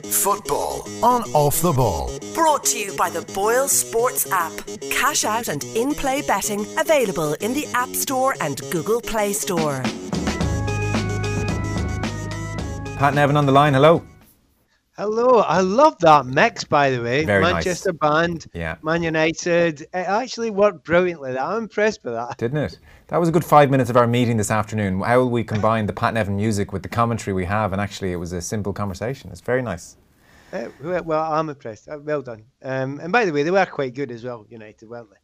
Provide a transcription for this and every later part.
Football on Off the Ball. Brought to you by the Boyle Sports app. Cash out and in play betting available in the App Store and Google Play Store. Pat Nevin on the line. Hello. Hello, I love that mix, by the way. Very nice. Manchester band, Yeah. Man United. It actually worked brilliantly. I'm impressed by that. Didn't it? That was a good five minutes of our meeting this afternoon. How will we combine the Pat Nevin music with the commentary we have? And actually, it was a simple conversation. It's very nice. Uh, well, well, I'm impressed. Uh, Well done. Um, and by the way, they were quite good as well, United, weren't they?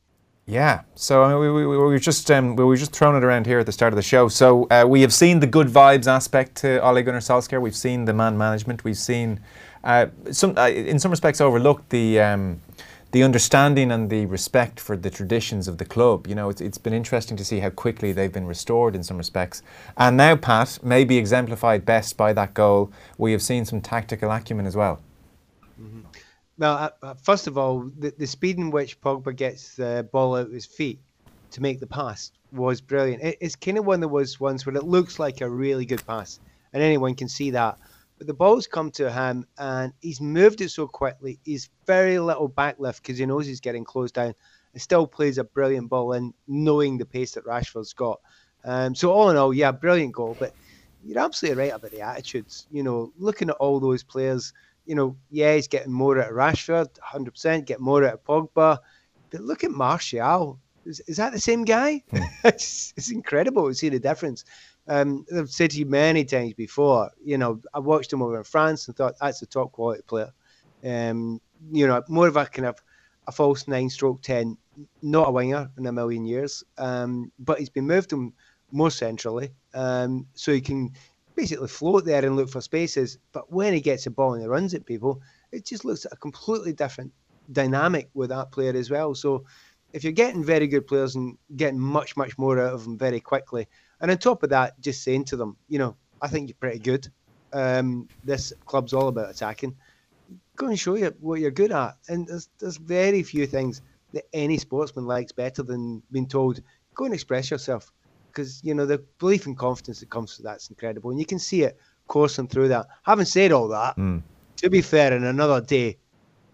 Yeah. So I mean, we, we, we were just um, we were just throwing it around here at the start of the show. So uh, we have seen the good vibes aspect to Ole Gunnar Solskjaer. We've seen the man management. We've seen uh, some uh, in some respects overlooked the. Um, the understanding and the respect for the traditions of the club. You know, it's, it's been interesting to see how quickly they've been restored in some respects. And now, Pat, maybe exemplified best by that goal, we have seen some tactical acumen as well. Well, uh, uh, first of all, the, the speed in which Pogba gets the ball out of his feet to make the pass was brilliant. It, it's kind of one of those ones where it looks like a really good pass, and anyone can see that. But the ball's come to him, and he's moved it so quickly. He's very little backlift because he knows he's getting closed down, and still plays a brilliant ball in, knowing the pace that Rashford's got. Um, so all in all, yeah, brilliant goal. But you're absolutely right about the attitudes. You know, looking at all those players, you know, yeah, he's getting more out of Rashford, 100%, get more out of Pogba. But look at Martial. Is, is that the same guy? it's, it's incredible to see the difference. Um, I've said to you many times before, you know, I watched him over in France and thought that's a top quality player. Um, you know, more of a kind of a false nine stroke 10, not a winger in a million years. Um, but he's been moved him more centrally. Um, so he can basically float there and look for spaces. But when he gets a ball and he runs at people, it just looks a completely different dynamic with that player as well. So if you're getting very good players and getting much, much more out of them very quickly, and on top of that, just saying to them, you know, I think you're pretty good. Um, this club's all about attacking. Go and show you what you're good at. And there's, there's very few things that any sportsman likes better than being told, go and express yourself. Because, you know, the belief and confidence that comes with that's incredible. And you can see it coursing through that. Having said all that, to be fair, in another day,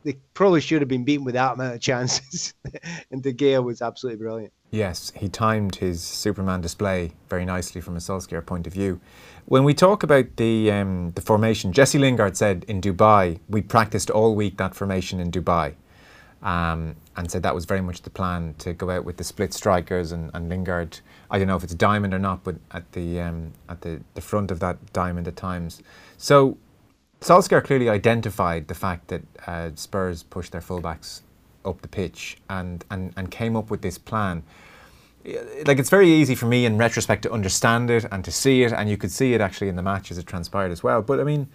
they probably should have been beaten with that amount of chances. and De Gea was absolutely brilliant. Yes, he timed his Superman display very nicely from a Solskjaer point of view. When we talk about the um, the formation, Jesse Lingard said in Dubai, we practiced all week that formation in Dubai, um, and said that was very much the plan to go out with the split strikers and, and Lingard. I don't know if it's diamond or not, but at the um, at the, the front of that diamond at times. So Solskjaer clearly identified the fact that uh, Spurs pushed their fullbacks up the pitch and, and, and came up with this plan. Like it's very easy for me in retrospect to understand it and to see it, and you could see it actually in the match as it transpired as well. But I mean,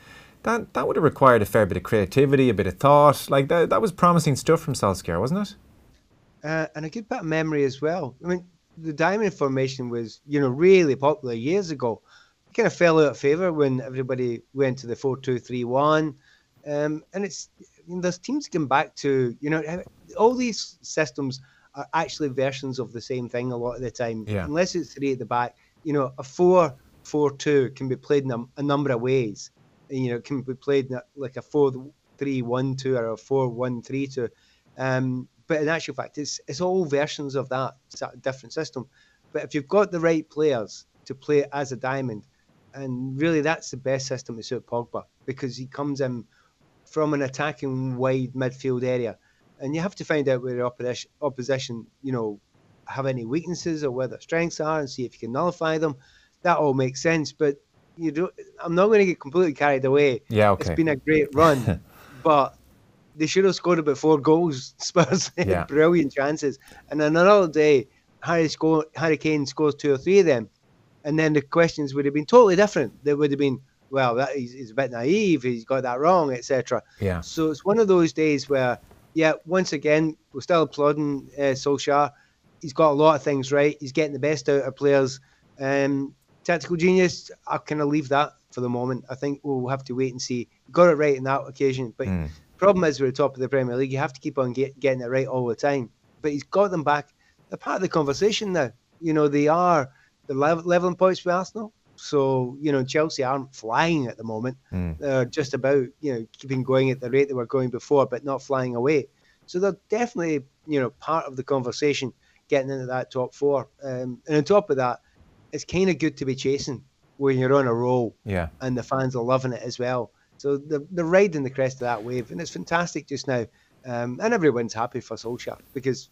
that that would have required a fair bit of creativity, a bit of thought. Like that, that was promising stuff from Solskjaer, wasn't it? uh, and a good bit of memory as well. I mean, the diamond formation was, you know, really popular years ago. It kind of fell out of favour when everybody went to the four-two-three-one, um, and it's you know, there's teams come back to, you know, all these systems are actually versions of the same thing a lot of the time. Yeah. Unless it's three at the back, you know, a four-four-two can be played in a, a number of ways. You know, it can be played in a, like a four-three-one-two or a four-one-three-two. Um, but in actual fact, it's it's all versions of that different system. But if you've got the right players to play as a diamond, and really that's the best system to suit Pogba because he comes in from an attacking wide midfield area, and you have to find out where the opposition, opposition you know, have any weaknesses or where their strengths are, and see if you can nullify them. That all makes sense, but you don't. I'm not going to get completely carried away. Yeah, okay. It's been a great run, but they should have scored about four goals. Spurs had Yeah. brilliant chances, and on another day, Harry score Harry Kane scores two or three of them, and then the questions would have been totally different. They would have been, well, that he's, he's a bit naive. He's got that wrong, etc. Yeah. So it's one of those days where, yeah, once again, we're still applauding uh, Solskjaer. He's got a lot of things right. He's getting the best out of players. Um, tactical genius, I kind of leave that for the moment. I think we'll have to wait and see. Got it right in that occasion, but problem is we're at the top of the Premier League. You have to keep on get, getting it right all the time. But he's got them back. They're part of the conversation now. You know, they are the level, leveling points with Arsenal. So you know, Chelsea aren't flying at the moment. Mm. They're just about you know keeping going at the rate they were going before, but not flying away. So they're definitely you know part of the conversation getting into that top four. Um, and on top of that, it's kind of good to be chasing when you're on a roll. Yeah. And the fans are loving it as well. So they're, they're riding the crest of that wave, and it's fantastic just now. Um, and everyone's happy for Solskjaer because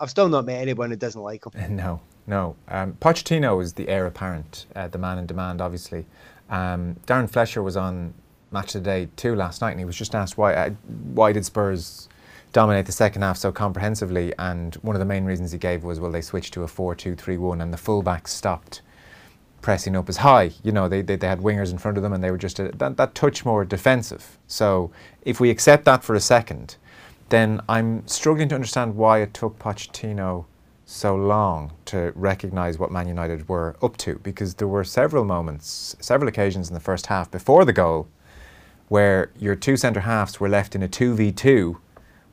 I've still not met anyone who doesn't like him. No, no. Um, Pochettino is the heir apparent, uh, the man in demand, obviously. Um, Darren Fletcher was on Match of the Day too last night, and he was just asked why uh, why did Spurs dominate the second half so comprehensively? And one of the main reasons he gave was, well, they switched to a 4-2-3-1, and the fullbacks stopped pressing up as high. You know, they, they, they had wingers in front of them, and they were just a, that, that touch more defensive. So if we accept that for a second, then I'm struggling to understand why it took Pochettino so long to recognise what Man United were up to because there were several moments, several occasions in the first half before the goal where your two centre halves were left in a 2v2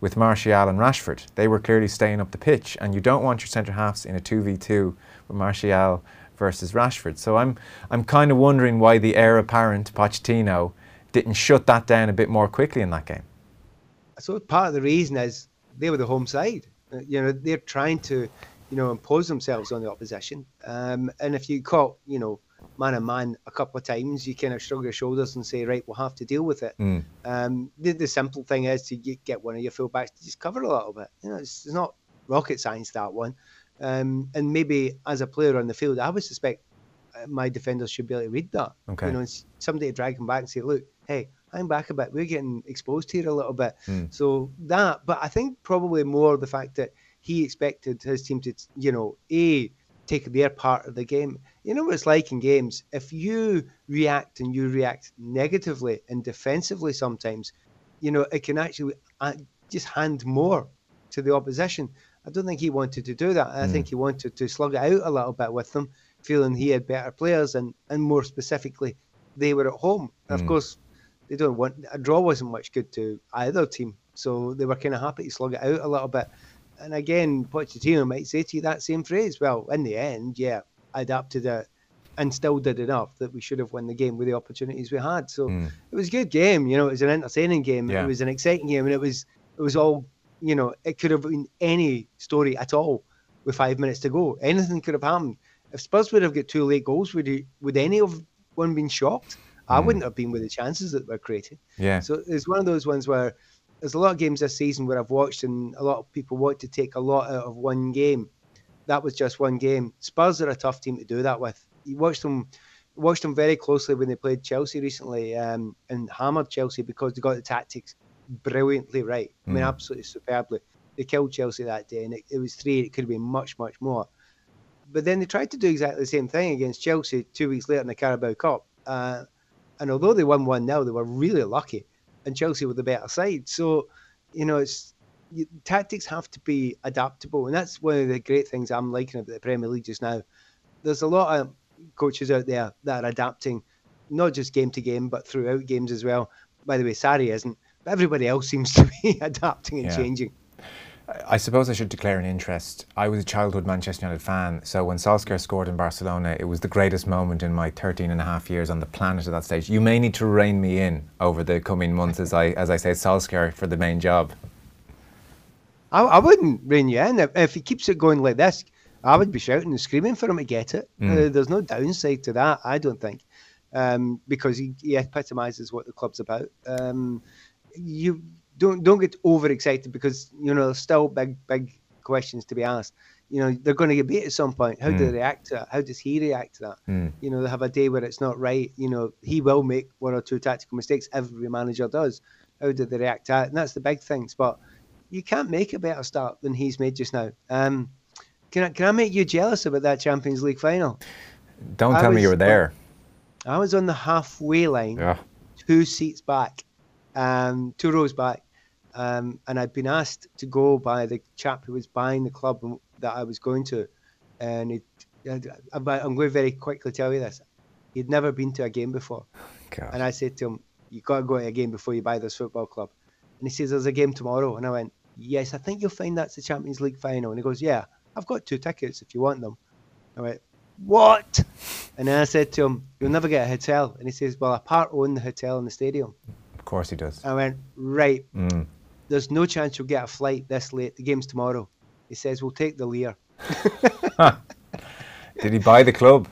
with Martial and Rashford. They were clearly staying up the pitch, and you don't want your centre halves in a 2v2 with Martial versus Rashford. So I'm, I'm kind of wondering why the heir apparent, Pochettino, didn't shut that down a bit more quickly in that game. So part of the reason is they were the home side. You know, they're trying to, you know, impose themselves on the opposition. Um, and if you caught, you know, man and man a couple of times, you kind of shrug your shoulders and say, right, we'll have to deal with it. Mm. Um, the, the simple thing is to get, get one of your fullbacks to just cover a little bit. You know, it's, it's not rocket science that one. Um, and maybe as a player on the field, I would suspect uh, my defenders should be able to read that. Okay. You know, somebody to drag him back and say, look, hey, hang back a bit. We're getting exposed here a little bit. Mm. So that, but I think probably more the fact that he expected his team to, you know, a take their part of the game. You know what it's like in games. If you react and you react negatively and defensively, sometimes, you know, it can actually uh, just hand more to the opposition. I don't think he wanted to do that. I think he wanted to slug it out a little bit with them, feeling he had better players and, and more specifically, they were at home. And Of course, they don't want a draw wasn't much good to either team, so they were kind of happy to slug it out a little bit. And again, Pochettino might say to you that same phrase. Well, in the end, yeah, I adapted it and still did enough that we should have won the game with the opportunities we had. So hmm. it was a good game. You know, it was an entertaining game. Yeah. It was an exciting game, and it was it was all you know. It could have been any story at all with five minutes to go. Anything could have happened. If Spurs would have got two late goals, would you, would any of one been shocked? I wouldn't have been with the chances that were created. Yeah. So it's one of those ones where there's a lot of games this season where I've watched and a lot of people want to take a lot out of one game. That was just one game. Spurs are a tough team to do that with. You watched them watched them very closely when they played Chelsea recently um, and hammered Chelsea because they got the tactics brilliantly right. I mean, absolutely superbly. They killed Chelsea that day, and it, it was three. It could have been much, much more. But then they tried to do exactly the same thing against Chelsea two weeks later in the Carabao Cup. Uh, and although they won 1 0, they were really lucky. And Chelsea were the better side. So, you know, it's you, tactics have to be adaptable. And that's one of the great things I'm liking about the Premier League just now. There's a lot of coaches out there that are adapting, not just game to game, but throughout games as well. By the way, Sarri isn't. But everybody else seems to be adapting and Yeah. changing. I suppose I should declare an interest. I was a childhood Manchester United fan, so when Solskjaer scored in Barcelona, it was the greatest moment in my 13 and a half years on the planet at that stage. You may need to rein me in over the coming months as I, as I say, Solskjaer for the main job. I, I wouldn't rein you in. If, if he keeps it going like this, I would be shouting and screaming for him to get it. Uh, there's no downside to that, I don't think, um, because he, he epitomises what the club's about. Um, you don't don't get overexcited because you know there's still big big questions to be asked. You know they're going to get beat at some point. How do they react to that? How does he react to that? You know they have a day where it's not right. You know he will make one or two tactical mistakes. Every manager does. How do they react to that? And that's the big things. But you can't make a better start than he's made just now. Um, can I, can I make you jealous about that Champions League final? Don't I tell me you were there. I was on the halfway line, Yeah. two seats back, um, two rows back, um, and I'd been asked to go by the chap who was buying the club that I was going to, and it, I'm going to very quickly tell you this: he'd never been to a game before, God. and I said to him, You've got to go to a game before you buy this football club," and he says, "There's a game tomorrow," and I went, "Yes, I think you'll find that's the Champions League final," and he goes, "Yeah, I've got two tickets if you want them." I went, what? And then I said to him, you'll never get a hotel. And he says, well, I part own the hotel and the stadium. Of course he does. I went, right. Mm. There's no chance you'll get a flight this late. The game's tomorrow. He says, we'll take the Lear. Did he buy the club?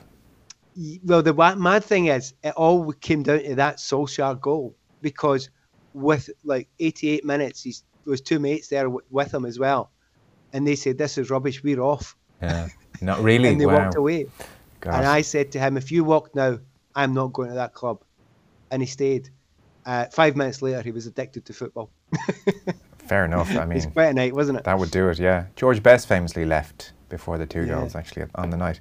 Well, the mad thing is, it all came down to that Solskjaer goal because with like 88 minutes, he's, there was two mates there w- with him as well, and they said, "This is rubbish. We're off." Yeah, not really. and they wow. walked away. Gosh. And I said to him, "If you walk now, I'm not going to that club," and he stayed. Uh, five minutes later, he was addicted to football. Fair enough. I mean, it's quite a night, wasn't it? That would do it. Yeah, George Best famously left before the two Yeah. goals actually on the night.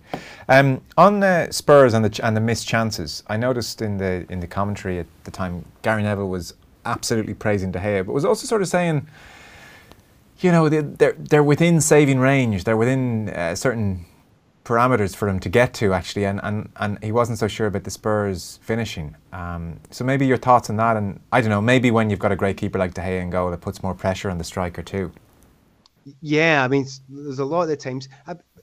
Um, on the Spurs and the ch- and the missed chances, I noticed in the in the commentary at the time, Gary Neville was absolutely praising De Gea, but was also sort of saying, you know, they- they're they're within saving range. They're within uh, certain parameters for him to get to actually, and, and, and he wasn't so sure about the Spurs finishing. Um, so maybe your thoughts on that, and I don't know, maybe when you've got a great keeper like De Gea in goal, it puts more pressure on the striker too. Yeah, I mean, there's a lot of the times.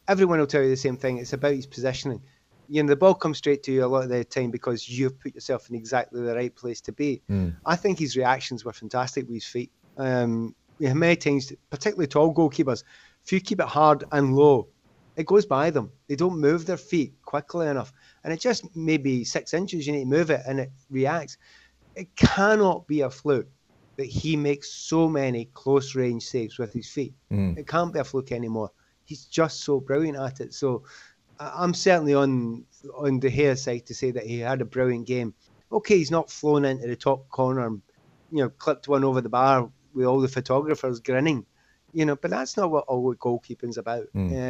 Everyone will tell you the same thing. It's about his positioning. You know, the ball comes straight to you a lot of the time because you've put yourself in exactly the right place to be. I think his reactions were fantastic with his feet. Um, yeah, many times, particularly tall goalkeepers, if you keep it hard and low, it goes by them. They don't move their feet quickly enough, and it just maybe six inches. You need to move it, and it reacts. It cannot be a fluke that he makes so many close range saves with his feet. Mm. It can't be a fluke anymore. He's just so brilliant at it. So I'm certainly on on De Gea's side to say that he had a brilliant game. Okay, he's not flown into the top corner and you know clipped one over the bar with all the photographers grinning, you know. But that's not what all goalkeeping's about.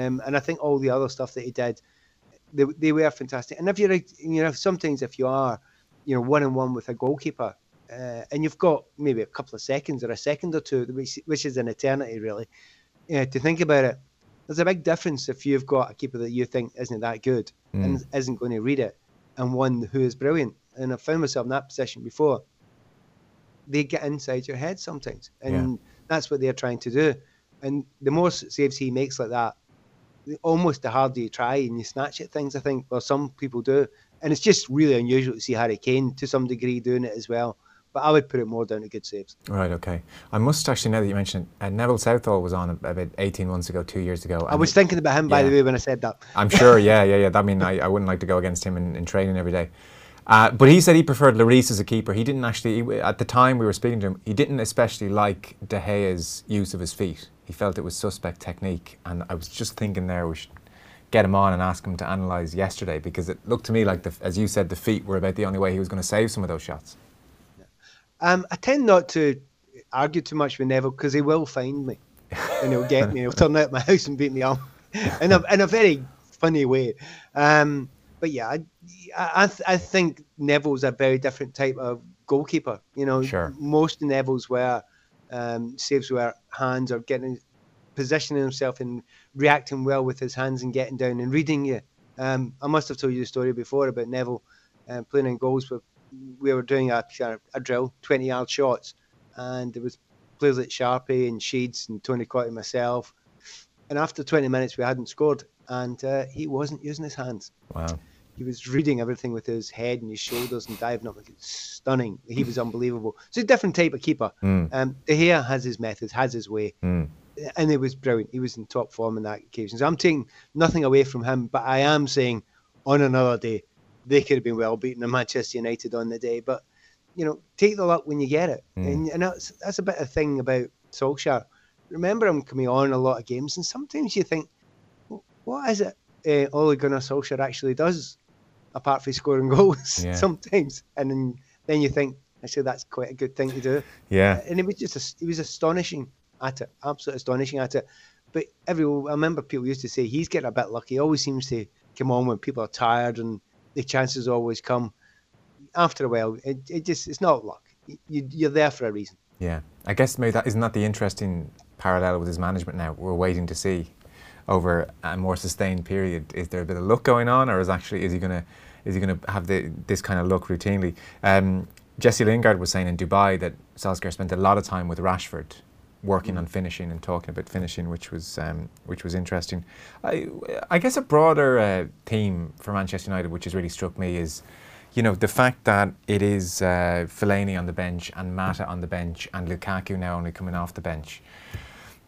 Um, and I think all the other stuff that he did, they, they were fantastic. And if you're, a- you know, sometimes if you are, you know, one on one with a goalkeeper, uh, and you've got maybe a couple of seconds or a second or two, which, which is an eternity really, yeah, to think about it. There's a big difference if you've got a keeper that you think isn't that good and isn't going to read it, and one who is brilliant. And I've found myself in that position before. They get inside your head sometimes, and that's what they're trying to do. And the more saves he makes like that, almost the harder you try and you snatch at things. I think, well, some people do, and it's just really unusual to see Harry Kane to some degree doing it as well. But I would put it more down to good saves. Right, okay. I must actually, now that you mentioned it, uh, Neville Southall was on about 18 months ago, two years ago. I was thinking about him, by the way, when I said that. I'm sure, yeah, yeah, yeah. That mean I, I wouldn't like to go against him in, in training every day. Uh, but he said he preferred Lloris as a keeper. He didn't actually, he, at the time we were speaking to him, he didn't especially like De Gea's use of his feet. He felt it was suspect technique. And I was just thinking there we should get him on and ask him to analyse yesterday because it looked to me like, the, as you said, the feet were about the only way he was going to save some of those shots. Um, I tend not to argue too much with Neville because he will find me and he'll get me. He'll turn out my house and beat me up in a, in a very funny way. Um, but yeah, I, I, th- I think Neville's a very different type of goalkeeper. You know, Sure. most of Neville's were um, saves were hands or getting positioning himself and reacting well with his hands and getting down and reading you. Um, I must have told you the story before about Neville uh, playing in goals with we were doing a, a drill, 20 yard shots, and there was players like Sharpie and Sheeds and Tony Cottee and myself. And after 20 minutes, we hadn't scored, and uh, he wasn't using his hands. Wow. He was reading everything with his head and his shoulders and diving up. It's stunning. He was unbelievable. So a different type of keeper. Um, De Gea has his methods, has his way, and it was brilliant. He was in top form on that occasion. So I'm taking nothing away from him, but I am saying on another day, they could have been well beaten in Manchester United on the day. But you know, take the luck when you get it, and, and that's that's a bit of thing about Solskjaer. Remember him coming on a lot of games, and sometimes you think, what is it uh, Ole Gunnar Solskjaer actually does, apart from scoring goals? Yeah. sometimes, and then then you think, actually, that's quite a good thing to do Yeah. Uh, and it was just he was astonishing at it, absolutely astonishing at it. But every I remember people used to say he's getting a bit lucky. He always seems to come on when people are tired, and the chances always come. After a while, it, it just it's not luck. You, you're there for a reason. Yeah, I guess maybe that isn't that the interesting parallel with his management now. We're waiting to see over a more sustained period. Is there a bit of luck going on, or is actually is he gonna is he gonna have the, this kind of luck routinely? Um, Jesse Lingard was saying in Dubai that Solskjaer spent a lot of time with Rashford working on finishing and talking about finishing, which was um, which was interesting. I I guess a broader uh, theme for Manchester United, which has really struck me, is you know the fact that it is uh, Fellaini on the bench and Mata on the bench and Lukaku now only coming off the bench.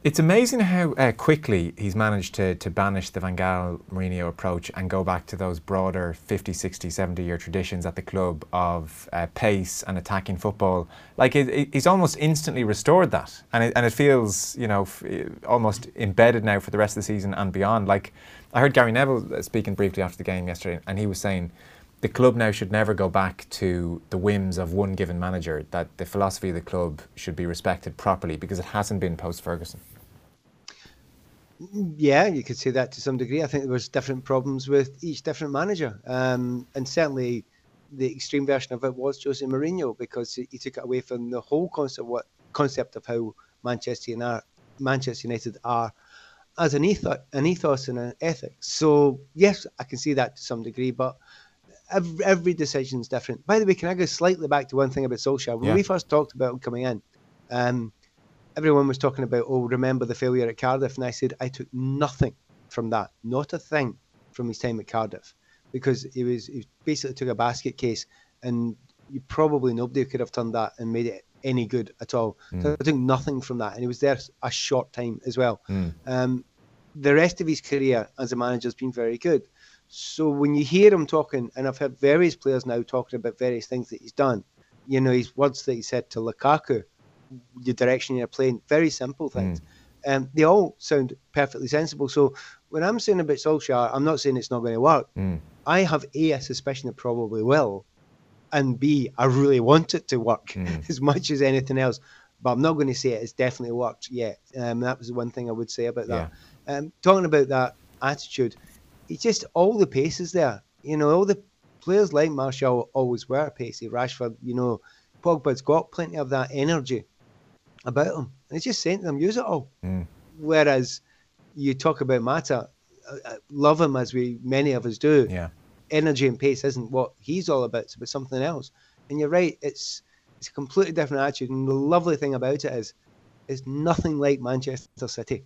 It's amazing how uh, quickly he's managed to, to banish the Van Gaal Mourinho approach and go back to those broader 50, 60, 70 year traditions at the club of uh, pace and attacking football. Like it, it, he's almost instantly restored that. And it, and it feels, you know, f- almost embedded now for the rest of the season and beyond. Like I heard Gary Neville uh, speaking briefly after the game yesterday, and he was saying the club now should never go back to the whims of one given manager, that the philosophy of the club should be respected properly because it hasn't been post Ferguson. Yeah, you could say that to some degree. I think there was different problems with each different manager, um, and certainly the extreme version of it was Jose Mourinho because he, took it away from the whole concept what concept of how Manchester United, Manchester United are as an ethos, an ethos and an ethic. So yes, I can see that to some degree, but every, every decision is different. By the way, can I go slightly back to one thing about Solskjaer? When Yeah. we first talked about him coming in, um, everyone was talking about, oh, remember the failure at Cardiff? And I said, I took nothing from that, not a thing from his time at Cardiff, because he was he basically took a basket case, and you probably nobody could have turned that and made it any good at all. So I took nothing from that, and he was there a short time as well. Um, the rest of his career as a manager has been very good. So when you hear him talking, and I've heard various players now talking about various things that he's done, you know, his words that he said to Lukaku, the direction you're playing, very simple things. Um, they all sound perfectly sensible. So when I'm saying about Solskjaer, I'm not saying it's not going to work. I have A, a suspicion it probably will, and B, I really want it to work as much as anything else. But I'm not going to say it has definitely worked yet. Um, that was the one thing I would say about that. Um, talking about that attitude, it's just all the paces there. You know, all the players like Martial always were pacey. Rashford, you know, Pogba's got plenty of that energy about him. And it's just saying to them, use it all. Whereas you talk about Mata, uh, uh, love him as we many of us do. Yeah. Energy and pace isn't what he's all about. It's about something else. And you're right. It's it's a completely different attitude. And the lovely thing about it is, it's nothing like Manchester City.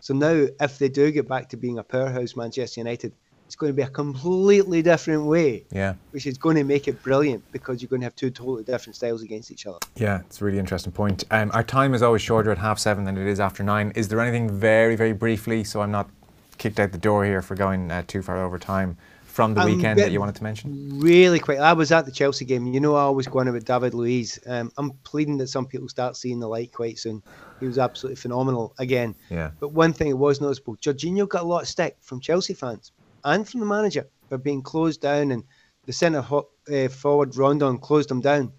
So now, if they do get back to being a powerhouse Manchester United, it's going to be a completely different way, Yeah. which is going to make it brilliant because you're going to have two totally different styles against each other. Yeah, it's a really interesting point. Um, our time is always shorter at half seven than it is after nine. Is there anything very, very briefly, so I'm not kicked out the door here for going uh, too far over time, from the weekend that you wanted to mention? Really quick, I was at the Chelsea game. You know, I always go on about David Luiz. Um, I'm pleading that some people start seeing the light quite soon. He was absolutely phenomenal again. Yeah. But one thing that was noticeable, Jorginho got a lot of stick from Chelsea fans and from the manager for being closed down, and the centre uh, forward Rondon closed him down.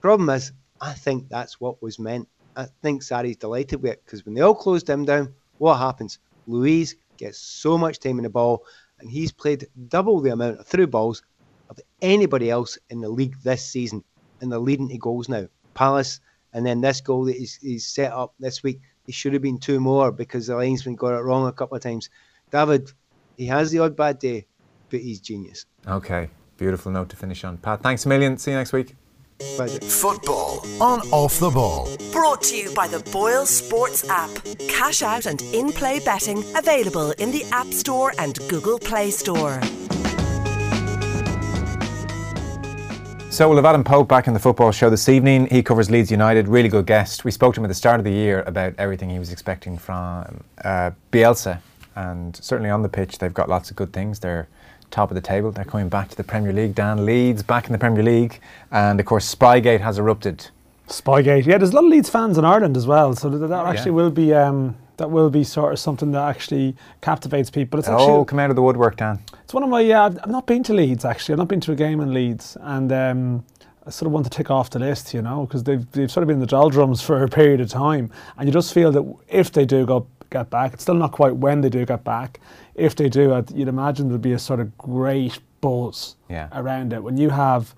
Problem is, I think that's what was meant. I think Sarri's delighted with it because when they all closed him down, what happens? Luiz gets so much time in the ball, and he's played double the amount of through balls of anybody else in the league this season, and they're leading to goals now. Palace, and then this goal that he's, he's set up this week, he should have been two more because the linesman got it wrong a couple of times. David, he has the odd bad day, but he's genius. Okay, beautiful note to finish on. Pat, thanks a million. See you next week. Pleasure. Football on Off the Ball. Brought to you by the Boyle Sports app. Cash out and in play betting available in the App Store and Google Play Store. So we'll have Adam Pope back in the football show this evening. He covers Leeds United, really good guest. We spoke to him at the start of the year about everything he was expecting from uh, Bielsa, and certainly on the pitch they've got lots of good things. They're top of the table. They're coming back to the Premier League. Dan Leeds back in the Premier League, and of course Spygate has erupted. Spygate. Yeah, there's a lot of Leeds fans in Ireland as well, so that, that Oh, actually yeah. will be um, that will be sort of something that actually captivates people. It's Oh, actually come out of the woodwork, Dan. it's one of my yeah. I've, not been to Leeds actually. I've not been to a game in Leeds, and um, I sort of want to tick off the list, you know, because they've they've sort of been in the doldrums for a period of time, and you just feel that if they do go get back, it's still not quite when they do get back. If they do, I'd- you'd imagine there'd be a sort of great buzz Yeah. around it when you have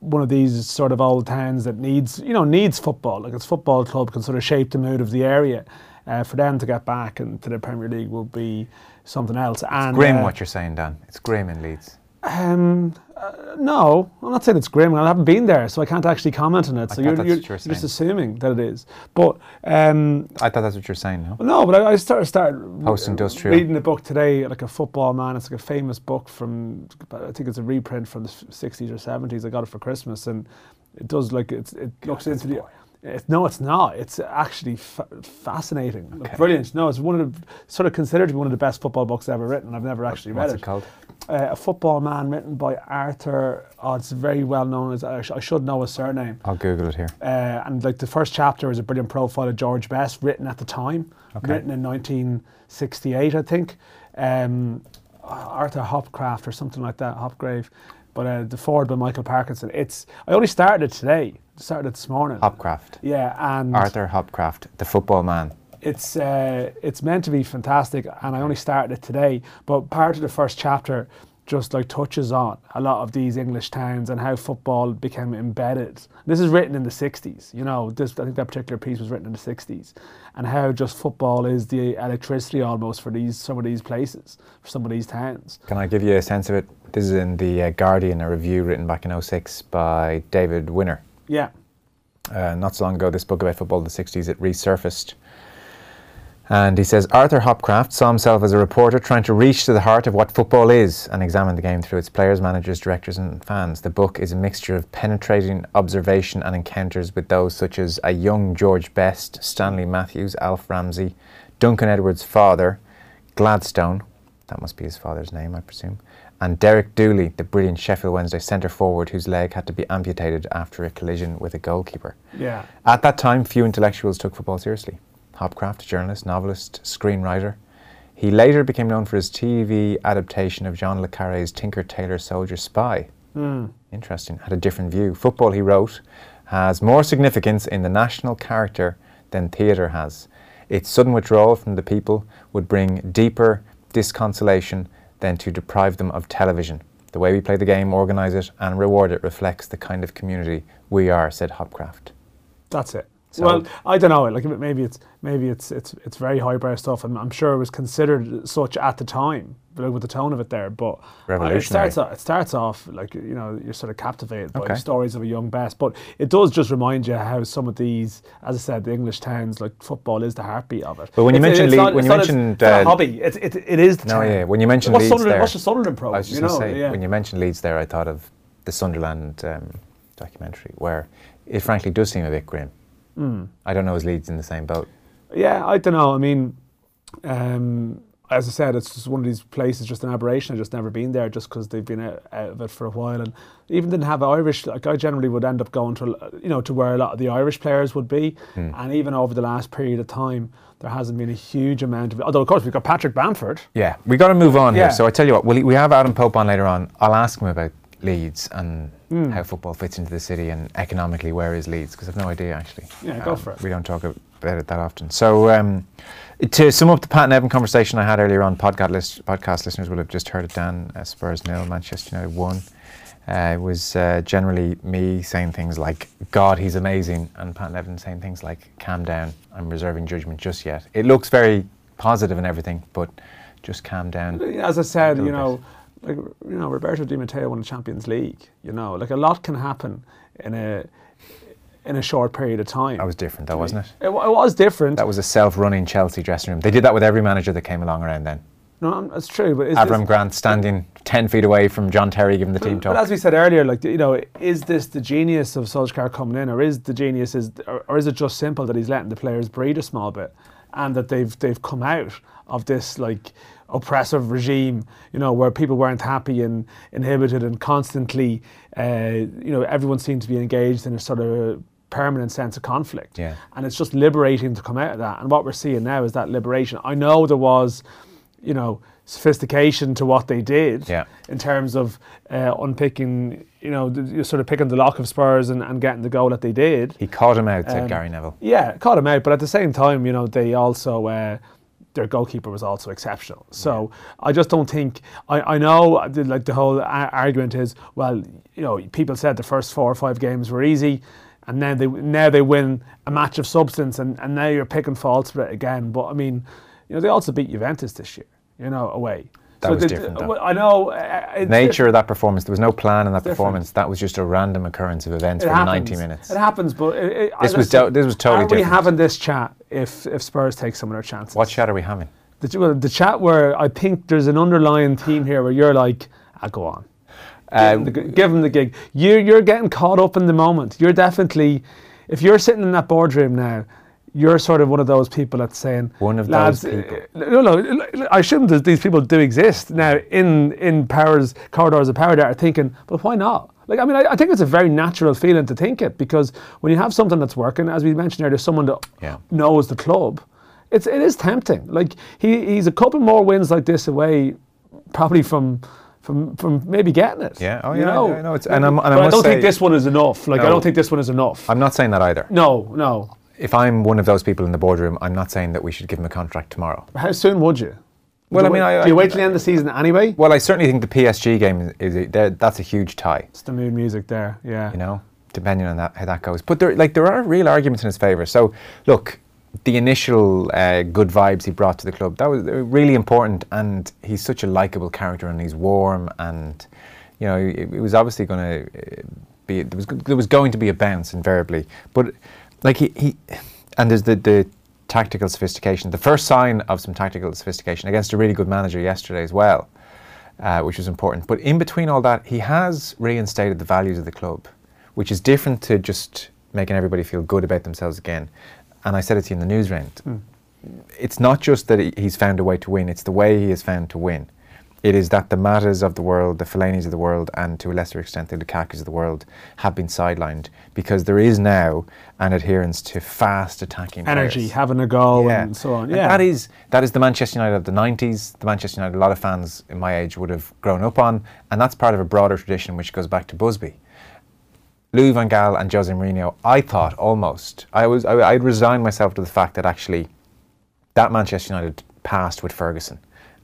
one of these sort of old towns that needs you know needs football like its football club can sort of shape the mood of the area uh, for them to get back into the Premier League will be something else and Grim, uh, what you're saying, Dan. It's grim in Leeds. Um, uh, no, I'm not saying it's grim. I haven't been there, so I can't actually comment on it. So thought you're, you're, what you were you're just assuming that it is. But um, I thought that's what you're saying. No. no, but I, I started started Post-industrial. reading the book today, like a football man. It's like a famous book from I think it's a reprint from the 60s or 70s. I got it for Christmas, and it does like it's, it looks into the. It, no, it's not. It's actually fa- fascinating, Like, brilliant. No, it's one of the sort of considered to be one of the best football books ever written. I've never actually read it. What's it called? Uh, a football man written by Arthur. Oh, it's very well known as I sh- I should know his surname. I'll Google it here. Uh, and like the first chapter is a brilliant profile of George Best, written at the time, Okay. written in 1968, I think. Um, Arthur Hopcraft or something like that, Hopgrave. But uh, the foreword by Michael Parkinson. It's I only started it today. Started it this morning. Hopcraft. Yeah, and Arthur Hopcraft, the football man. It's uh, it's meant to be fantastic, and I only started it today. But part of the first chapter just like touches on a lot of these English towns and how football became embedded. This is written in the '60s. You know, this I think that particular piece was written in the '60s, and how just football is the electricity almost for these some of these places, for some of these towns. Can I give you a sense of it? This is in the uh, Guardian, a review written back in 06 by David Winner. Yeah, uh, not so long ago, this book about football in the 60s, it resurfaced. And he says Arthur Hopcraft saw himself as a reporter trying to reach to the heart of what football is and examine the game through its players, managers, directors, and fans. The book is a mixture of penetrating observation and encounters with those such as a young George Best, Stanley Matthews, Alf Ramsey, Duncan Edwards' father, Gladstone, that must be his father's name, I presume, and Derek Dooley, the brilliant Sheffield Wednesday centre forward whose leg had to be amputated after a collision with a goalkeeper. yeah. At that time, few intellectuals took football seriously. Hopcraft, journalist, novelist, screenwriter. He later became known for his TV adaptation of John le Carre's Tinker Tailor Soldier Spy. Hmm. Interesting. Had a different view. Football, he wrote, has more significance in the national character than theatre has. Its sudden withdrawal from the people would bring deeper disconsolation than to deprive them of television. The way we play the game, organise it, and reward it reflects the kind of community we are, said Hopcraft. That's it. So- well, I don't know. Like maybe it's maybe it's it's it's very highbrow stuff, and I'm sure it was considered such at the time, like with the tone of it there. But it starts off, it starts off like you know you're sort of captivated by Okay. the stories of a young best, but it does just remind you how some of these, as I said, the English towns like football is the heartbeat of it. But when you It's- mentioned it's Leeds- when it's you mentioned, uh, hobby, it, it, it is the No, town. yeah. When you mentioned what's Leeds Sunderland, there, what's the Sunderland I was just you know, say, yeah. when you mentioned Leeds there, I thought of the Sunderland um, documentary, where it frankly does seem a bit grim. Hmm. I don't know, is Leeds in the same boat? Yeah, I don't know. I mean, um, as I said, it's just one of these places, just an aberration. I've just never been there, just because they've been out, out of it for a while, and even didn't have Irish. Like I generally would end up going to, you know, to where a lot of the Irish players would be, Hmm. and even over the last period of time, there hasn't been a huge amount of. Although of course we've got Patrick Bamford. Yeah, we got to move on Yeah. here. So I tell you what, we we have Adam Pope on later on. I'll ask him about Leeds and Hmm. how football fits into the city and economically where is Leeds because I've no idea actually. Um, Yeah, go for it. We don't talk about it that often. So um, to sum up the Pat Nevin conversation I had earlier on, podcast list, podcast listeners will have just heard it. Dan uh, Spurs nil, Manchester United one. Uh, it was uh, generally me saying things like "God, he's amazing," and Pat Nevin saying things like "Calm down, I'm reserving judgment just yet." It looks very positive and everything, but just calm down. As I said, you know, like you know, Roberto Di Matteo won the Champions League. You know, like a lot can happen in a in a short period of time. That was different, though, wasn't it? It, it was different. That was a self-running Chelsea dressing room. They did that with every manager that came along around then. no, that's true. But is Avram Grant standing ten feet away from John Terry giving the team talk. but as we said earlier, like you know, is this the genius of Solskjaer coming in, or is the genius is, or, or is it just simple that he's letting the players breathe a small bit, and that they've they've come out of this like oppressive regime, you know, where people weren't happy and inhibited and constantly, uh, you know, everyone seemed to be engaged in a sort of permanent sense of conflict. Yeah. And it's just liberating to come out of that. And what we're seeing now is that liberation. I know there was, you know, sophistication to what they did Yeah. in terms of uh, unpicking, you know, the, sort of picking the lock of Spurs and, and getting the goal that they did. he caught him out, said Um, Gary Neville. Yeah, caught him out, but at the same time, you know, they also uh, their goalkeeper was also exceptional. So I just don't think I, I know uh, the, like the whole a- argument is well, you know, people said the first four or five games were easy, and then they now they win a match of substance, and, and now you're picking faults for it again. But I mean, you know, they also beat Juventus this year, you know, away. That So was the- different, though. I know. uh, Nature of that performance, there was no plan in that different. performance. That was just a random occurrence of events It for happens. 90 minutes. It happens, but it, it, This I was do- this was totally Are we different. having this chat if if Spurs take some of their chances? What chat are we having? The, well, the chat where I think there's an underlying theme here where you're like, ah, go on. Um, Give him the, give him the gig. You, you're getting caught up in the moment. You're definitely, if you're sitting in that boardroom now, you're sort of one of those people that's saying, One of lads, those people." uh, No, no, I assume that these people do exist now in in powers corridors of power that are thinking, but why not? Like, I mean, I, I think it's a very natural feeling to think it because when you have something that's working, as we mentioned earlier, someone that Yeah. knows the club, it's it is tempting. Like he, he's a couple more wins like this away, probably from. From, from maybe getting it. Yeah, oh you yeah, know? I know it's- and I'm- and I I don't think this one is enough. Like I don't think this one is enough. I'm not saying that either. no, no. If I'm one of those people in the boardroom, I'm not saying that we should give him a contract tomorrow. How soon would you? Well, Do I mean, I- do you I- wait till the end of the season anyway? Well, I certainly think the PSG game is, is there- that's a huge tie. It's the mood music there. Yeah. you know, depending on that how that goes. But there, like, there are real arguments in his favour. So, look, the initial uh, good vibes he brought to the club that was uh, really important, and he's such a likable character, and he's warm, and you know, it, it was obviously going to be there was there was going to be a bounce invariably, but like he, he and there's the the tactical sophistication. The first sign of some tactical sophistication against a really good manager yesterday as well uh, which was important. But in between all that, he has reinstated the values of the club, which is different to just making everybody feel good about themselves again. And I said it to you in the news round. It's not just that he- he's found a way to win; it's the way he has found to win. It is that the Matas of the world, the Fellaini's of the world, and to a lesser extent the Lukaku's of the world have been sidelined because there is now an adherence to fast attacking Energy, players. having a go, and so on. And that is that is the Manchester United of the '90s. The Manchester United a lot of fans in my age would have grown up on, and that's part of a broader tradition which goes back to Busby. Louis van Gaal and Jose Mourinho, I thought almost I was I, I'd resigned myself to the fact that actually that Manchester United passed with Ferguson,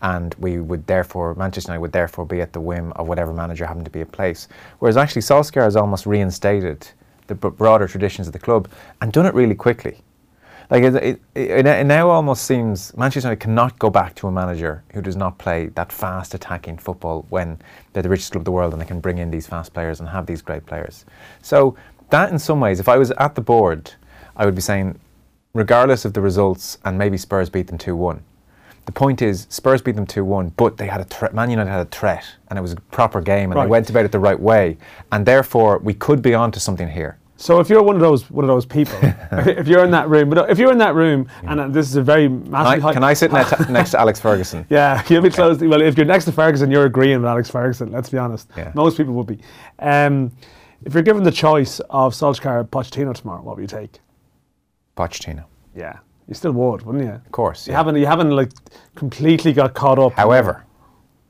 and we would therefore Manchester United would therefore be at the whim of whatever manager happened to be in place. Whereas actually Solskjaer has almost reinstated the broader traditions of the club and done it really quickly. Like it, it, it, now almost seems Manchester United cannot go back to a manager who does not play that fast attacking football when they're the richest club in the world and they can bring in these fast players and have these great players. So that in some ways, if I was at the board, I would be saying, regardless of the results, and maybe Spurs beat them two one. The point is, Spurs beat them 2 1, but they had a threat. Man United had a threat, and it was a proper game, and Right. they went about it the right way. And therefore, we could be onto something here. So if you're one of those one of those people, if you're in that room, but if you're in that room, and uh, this is a very Can massive, I, can I sit next, next to Alex Ferguson? Yeah, you'll be close. Well, if you're next to Ferguson, you're agreeing with Alex Ferguson. Let's be honest. Yeah. Most people would be. Um, if you're given the choice of Solskjaer, or Pochettino tomorrow, what would you take? Pochettino. Yeah, you still would, wouldn't you? Of course. You yeah. haven't you haven't like completely got caught up. However,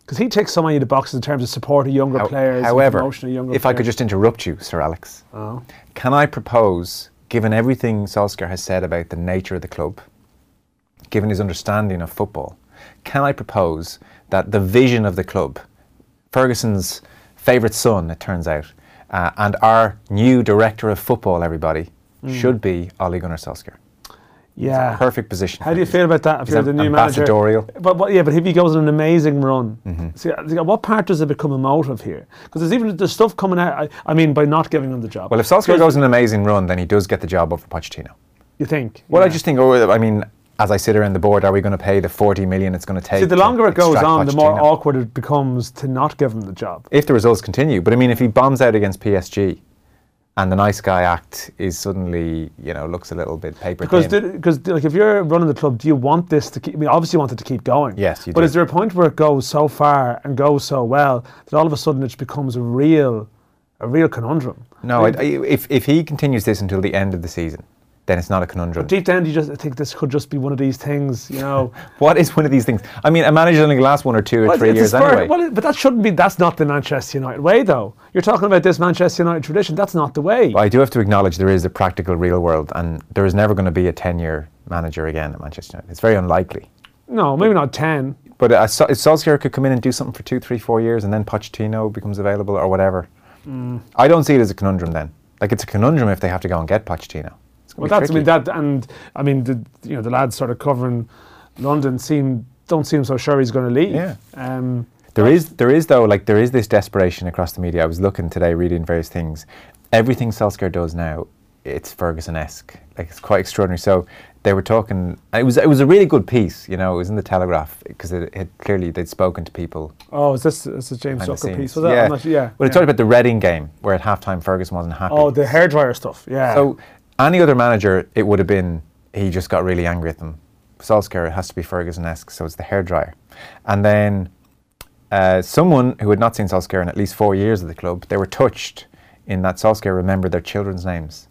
because he ticks so many of the boxes in terms of support of younger how- players, and however, promotion of younger if I could just interrupt you, Sir Alex, Oh. can I propose, given everything Solskjaer has said about the nature of the club, given his understanding of football, can I propose that the vision of the club, Ferguson's favourite son, it turns out, uh, and our new director of football, everybody, Hmm. should be Ole Gunnar Solskjaer. Yeah. Perfect position. How do you feel about that? If you're the new manager. Mm-hmm. but, but yeah, but if he goes on an amazing run, see, uh, what part does it become a motive here? Because there's even there's stuff coming out. I, I mean, by not giving him the job. Well, if Solskjaer goes on an amazing run, then he does get the job over Pochettino. you think? Well, I just think, oh, I mean, as I sit around the board, are we going to pay the 40 million it's going to take? see the longer it goes on, the more awkward it becomes to not give him the job. If the results continue. But I mean, if he bombs out against PSG and the nice guy act is suddenly, you know, looks a little bit paper Because thin. because like if you're running the club, do you want this to keep? I mean, obviously you want it to keep going. Yes, you But do. is there a point where it goes so far and goes so well that all of a sudden it becomes a real, a real conundrum? no, I, I, if, if he continues this until the end of the season, then it's not a conundrum. But deep down, you just I think this could just be one of these things, you know. What is one of these things? I mean, a manager only lasts one or two or Well, three years anyway. Well, but that shouldn't be. That's not the Manchester United way, though. You're talking about this Manchester United tradition. That's not the way. But I do have to acknowledge there is a practical real world, and there is never going to be a 10 year manager again at Manchester United. It's very unlikely. No, maybe not ten. But uh, Sol- Solskjaer could come in and do something for two, three, four years, and then Pochettino becomes available or whatever. Mm. I don't see it as a conundrum then. Like it's a conundrum if they have to go and get Pochettino. It's Well, gonna be that's I mean that, and I mean the you know the lads sort of covering London seem don't seem so sure he's going to leave. Yeah. Um, There is, there is though, like there is this desperation across the media. I was looking today, reading various things. Everything Solskjaer does now, it's Ferguson-esque. Like it's quite extraordinary. So they were talking. It was, it was a really good piece. You know, it was in the Telegraph because it had clearly they'd spoken to people oh, is this is this James behind Zucker piece? Was that? Yeah. Not- yeah. Well, yeah. it talked about the Reading game where at halftime Ferguson wasn't happy. Oh, the hairdryer stuff. Yeah. So any other manager, it would have been he just got really angry at them. Solskjaer it has to be Ferguson-esque, so it's the hairdryer. And then uh, someone who had not seen Solskjaer in at least four years at the club, they were touched in that Solskjaer remembered their children's names.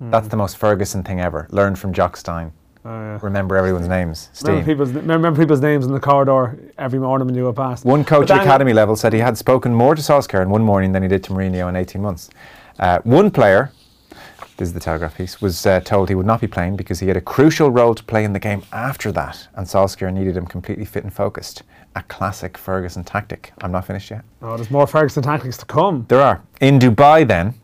That's the most Ferguson thing ever. Learned from Jock Stein. Oh, yeah. Remember everyone's names. Remember people's, remember people's names in the corridor every morning when you go past. One coach at academy level said he had spoken more to Solskjaer in one morning than he did to Mourinho in 18 months. Uh, one player, this is the Telegraph piece, was uh, told he would not be playing because he had a crucial role to play in the game after that, and Solskjaer needed him completely fit and focused. A classic Ferguson tactic. I'm not finished yet. Oh, there's more Ferguson tactics to come. There are. In Dubai, then,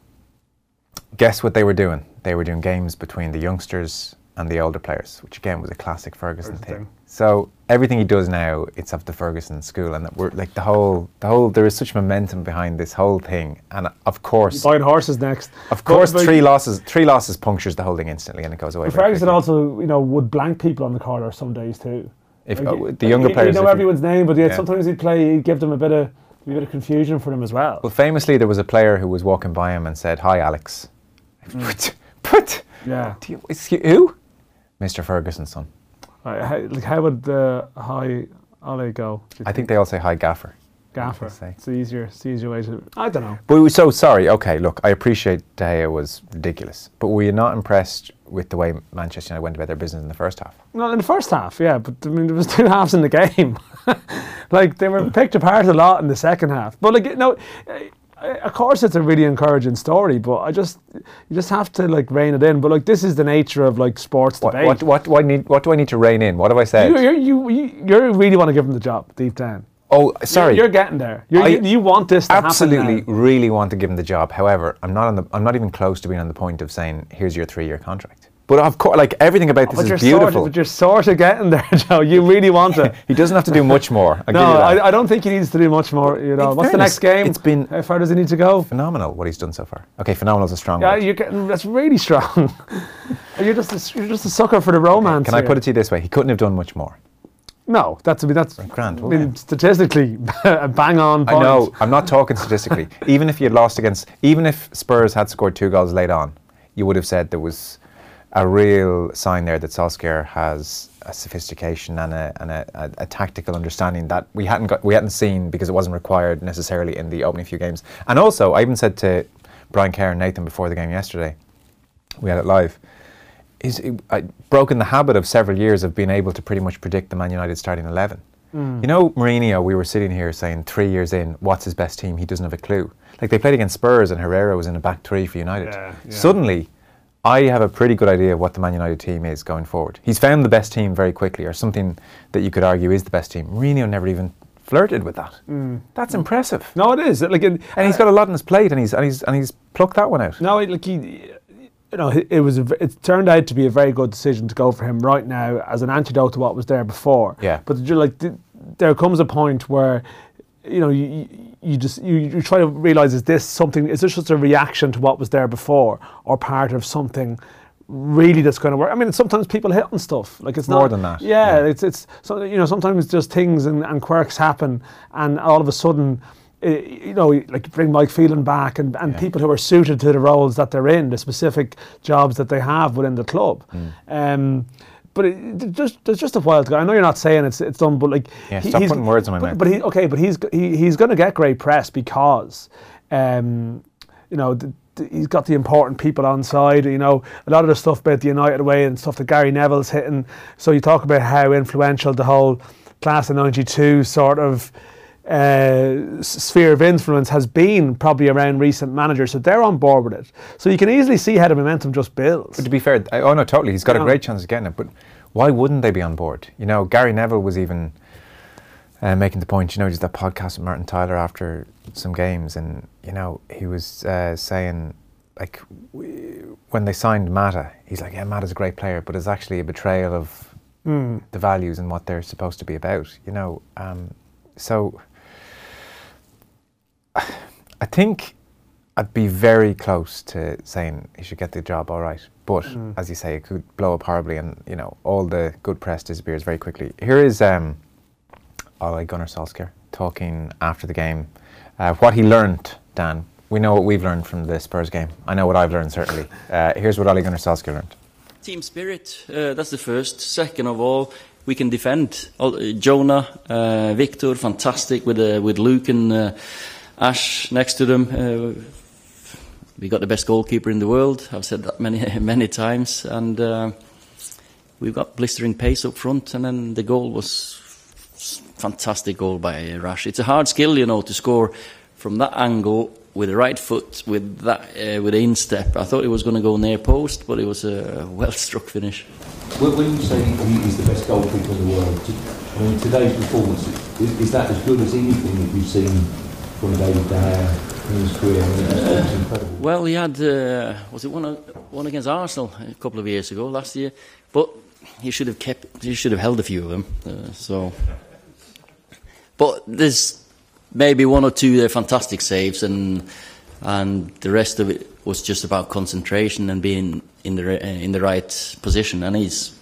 guess what they were doing? They were doing games between the youngsters and the older players, which again was a classic Ferguson Ferguson thing. thing. So everything he does now, it's of the Ferguson school, and that we're like the whole, the whole. There is such momentum behind this whole thing, and uh, of course, Buying horses next. of course, But- but three losses, three losses punctures the whole thing instantly, and it goes away. Ferguson quickly. also, you know, would blank people on the corridor some days too. If- Like, he- the younger he- players, if know you- everyone's name, but yeah, Yeah. sometimes he'd play, he'd give them a bit of a bit of confusion for them as well. Well, famously, there was a player who was walking by him and said, "Hi, Alex." Mm. But, but, yeah. do you, who? Mr. Ferguson's son. Right, how, like how would the hi Ole go? do I think they all say hi, Gaffer. Gaffer. say. It's the easier, it's the easier way to. I don't know. But we were so sorry. Okay, look, I appreciate De Gea was ridiculous, but were you not impressed with the way Manchester United went about their business in the first half? Well, in the first half, yeah, but I mean, there was two halves in the game. like they were picked apart a lot in the second half. But like, no, of course, it's a really encouraging story. But I just, you just have to like rein it in. But like, this is the nature of like sports What, debate. what, what, what, need, what do I need to rein in? What have I said? you, you, you, you, really want to give him the job deep down. oh, sorry. you're, you're getting there. You're, I you, you want this to absolutely really want to give him the job. However, I'm not on the, I'm not even close to being on the point of saying here's your three year contract. But of course, like everything about this you're, is sort beautiful. of, but you're sort of getting there, Joe. You really want it. he doesn't have to do much more. I'll No, give you that. I, I don't think he needs to do much more. You know, In what's the next game? it's been- how far does he need to go? phenomenal what he's done so far. Okay, phenomenal is a strong Yeah, you're getting that's really strong. you're just a, you're just a sucker for the romance. Can I put it to you this way? He couldn't have done much more. No, that's I mean that's Grand, I mean statistically a bang on I know. I'm not talking statistically. even if you lost against, even if Spurs had scored two goals late on, you would have said there was a real sign there that Solskjaer has a sophistication and a, and a, a, a tactical understanding that we hadn't got, we hadn't seen because it wasn't required necessarily in the opening few games. And also, I even said to Brian Kerr and Nathan before the game yesterday, we had it live. He's uh, broken the habit of several years of being able to pretty much predict the Man United starting 11. Hmm. You know, Mourinho, we were sitting here saying three years in, what's his best team? He doesn't have a clue. Like they played against Spurs and Herrera was in a back three for United. Yeah, yeah. Suddenly, I have a pretty good idea of what the Man United team is going forward. He's found the best team very quickly, or something that you could argue is the best team. Mourinho never even flirted with that. Hmm. That's impressive. No, it is like it, And he's got a lot on his plate, and he's and he's and he's plucked that one out. No, it- like he, you know, it was. A, it turned out to be a very good decision to go for him right now as an antidote to what was there before. Yeah. But like, there comes a point where, you know, you, you- just you, you try to realize is this something? Is this just a reaction to what was there before, or part of something? Really, that's going to work. I mean, sometimes people hit on stuff. Like it's More not than that, Yeah, yeah. it's it's so you know sometimes just things and, and quirks happen, and all of a sudden uh, you know, like bring Mike Phelan back and, and Yeah. people who are suited to the roles that they're in, the specific jobs that they have within the club. Mm. Um, but it, just there's just a while to go. I know you're not saying it's it's done, but like Yeah, stop he's- putting words in my but, mouth. But he okay, but he's he, he's going to get great press because, um, you know. The, the- He's got the important people on side, you know, a lot of the stuff about the United way and stuff that Gary Neville's hitting. So you talk about how influential the whole class of 92 sort of uh, sphere of influence has been probably around recent managers. So they're on board with it. So you can easily see how the momentum just builds. But to be fair, I, oh no, totally. He's got Yeah. a great chance of getting it. But why wouldn't they be on board? You know, Gary Neville was even uh, making the point. You know, just that podcast with Martin Tyler after some games, and you know, he was uh, saying like w- when they signed Mata, he's like, yeah, Mata's a great player, but it's actually a betrayal of the values and what they're supposed to be about. You know, um, so I think I'd be very close to saying he should get the job all right. But as you say, it could blow up horribly, and you know all the good press disappears very quickly. Here is um, Ole Gunnar Solskjaer talking after the game, uh, what he learned. Dan, we know what we've learned from the Spurs game. I know what I've learned certainly. Uh, here's what Ole Gunnar Solskjaer learned. Team spirit, uh, that's the first. Second of all, we can defend. Jonah, uh, Victor, fantastic with uh, with Luke and uh, Ash next to them. Uh, we got the best goalkeeper in the world. I've said that many many times, and uh, we've got blistering pace up front. And then the goal was fantastic goal by Rash. It's a hard skill, you know, to score from that angle with the right foot, with that uh, with the instep. I thought it was going to go near post, but it was a well struck finish. When, you say he is the best goalkeeper in the world, I mean, today's performance, is that as good as anything that you've seen Well, he had uh, was it one one against Arsenal a couple of years ago, last year, but he should have kept he should have held a few of them. Uh, so, but there's maybe one or two fantastic saves, and and the rest of it was just about concentration and being in the uh, in the right position. And he's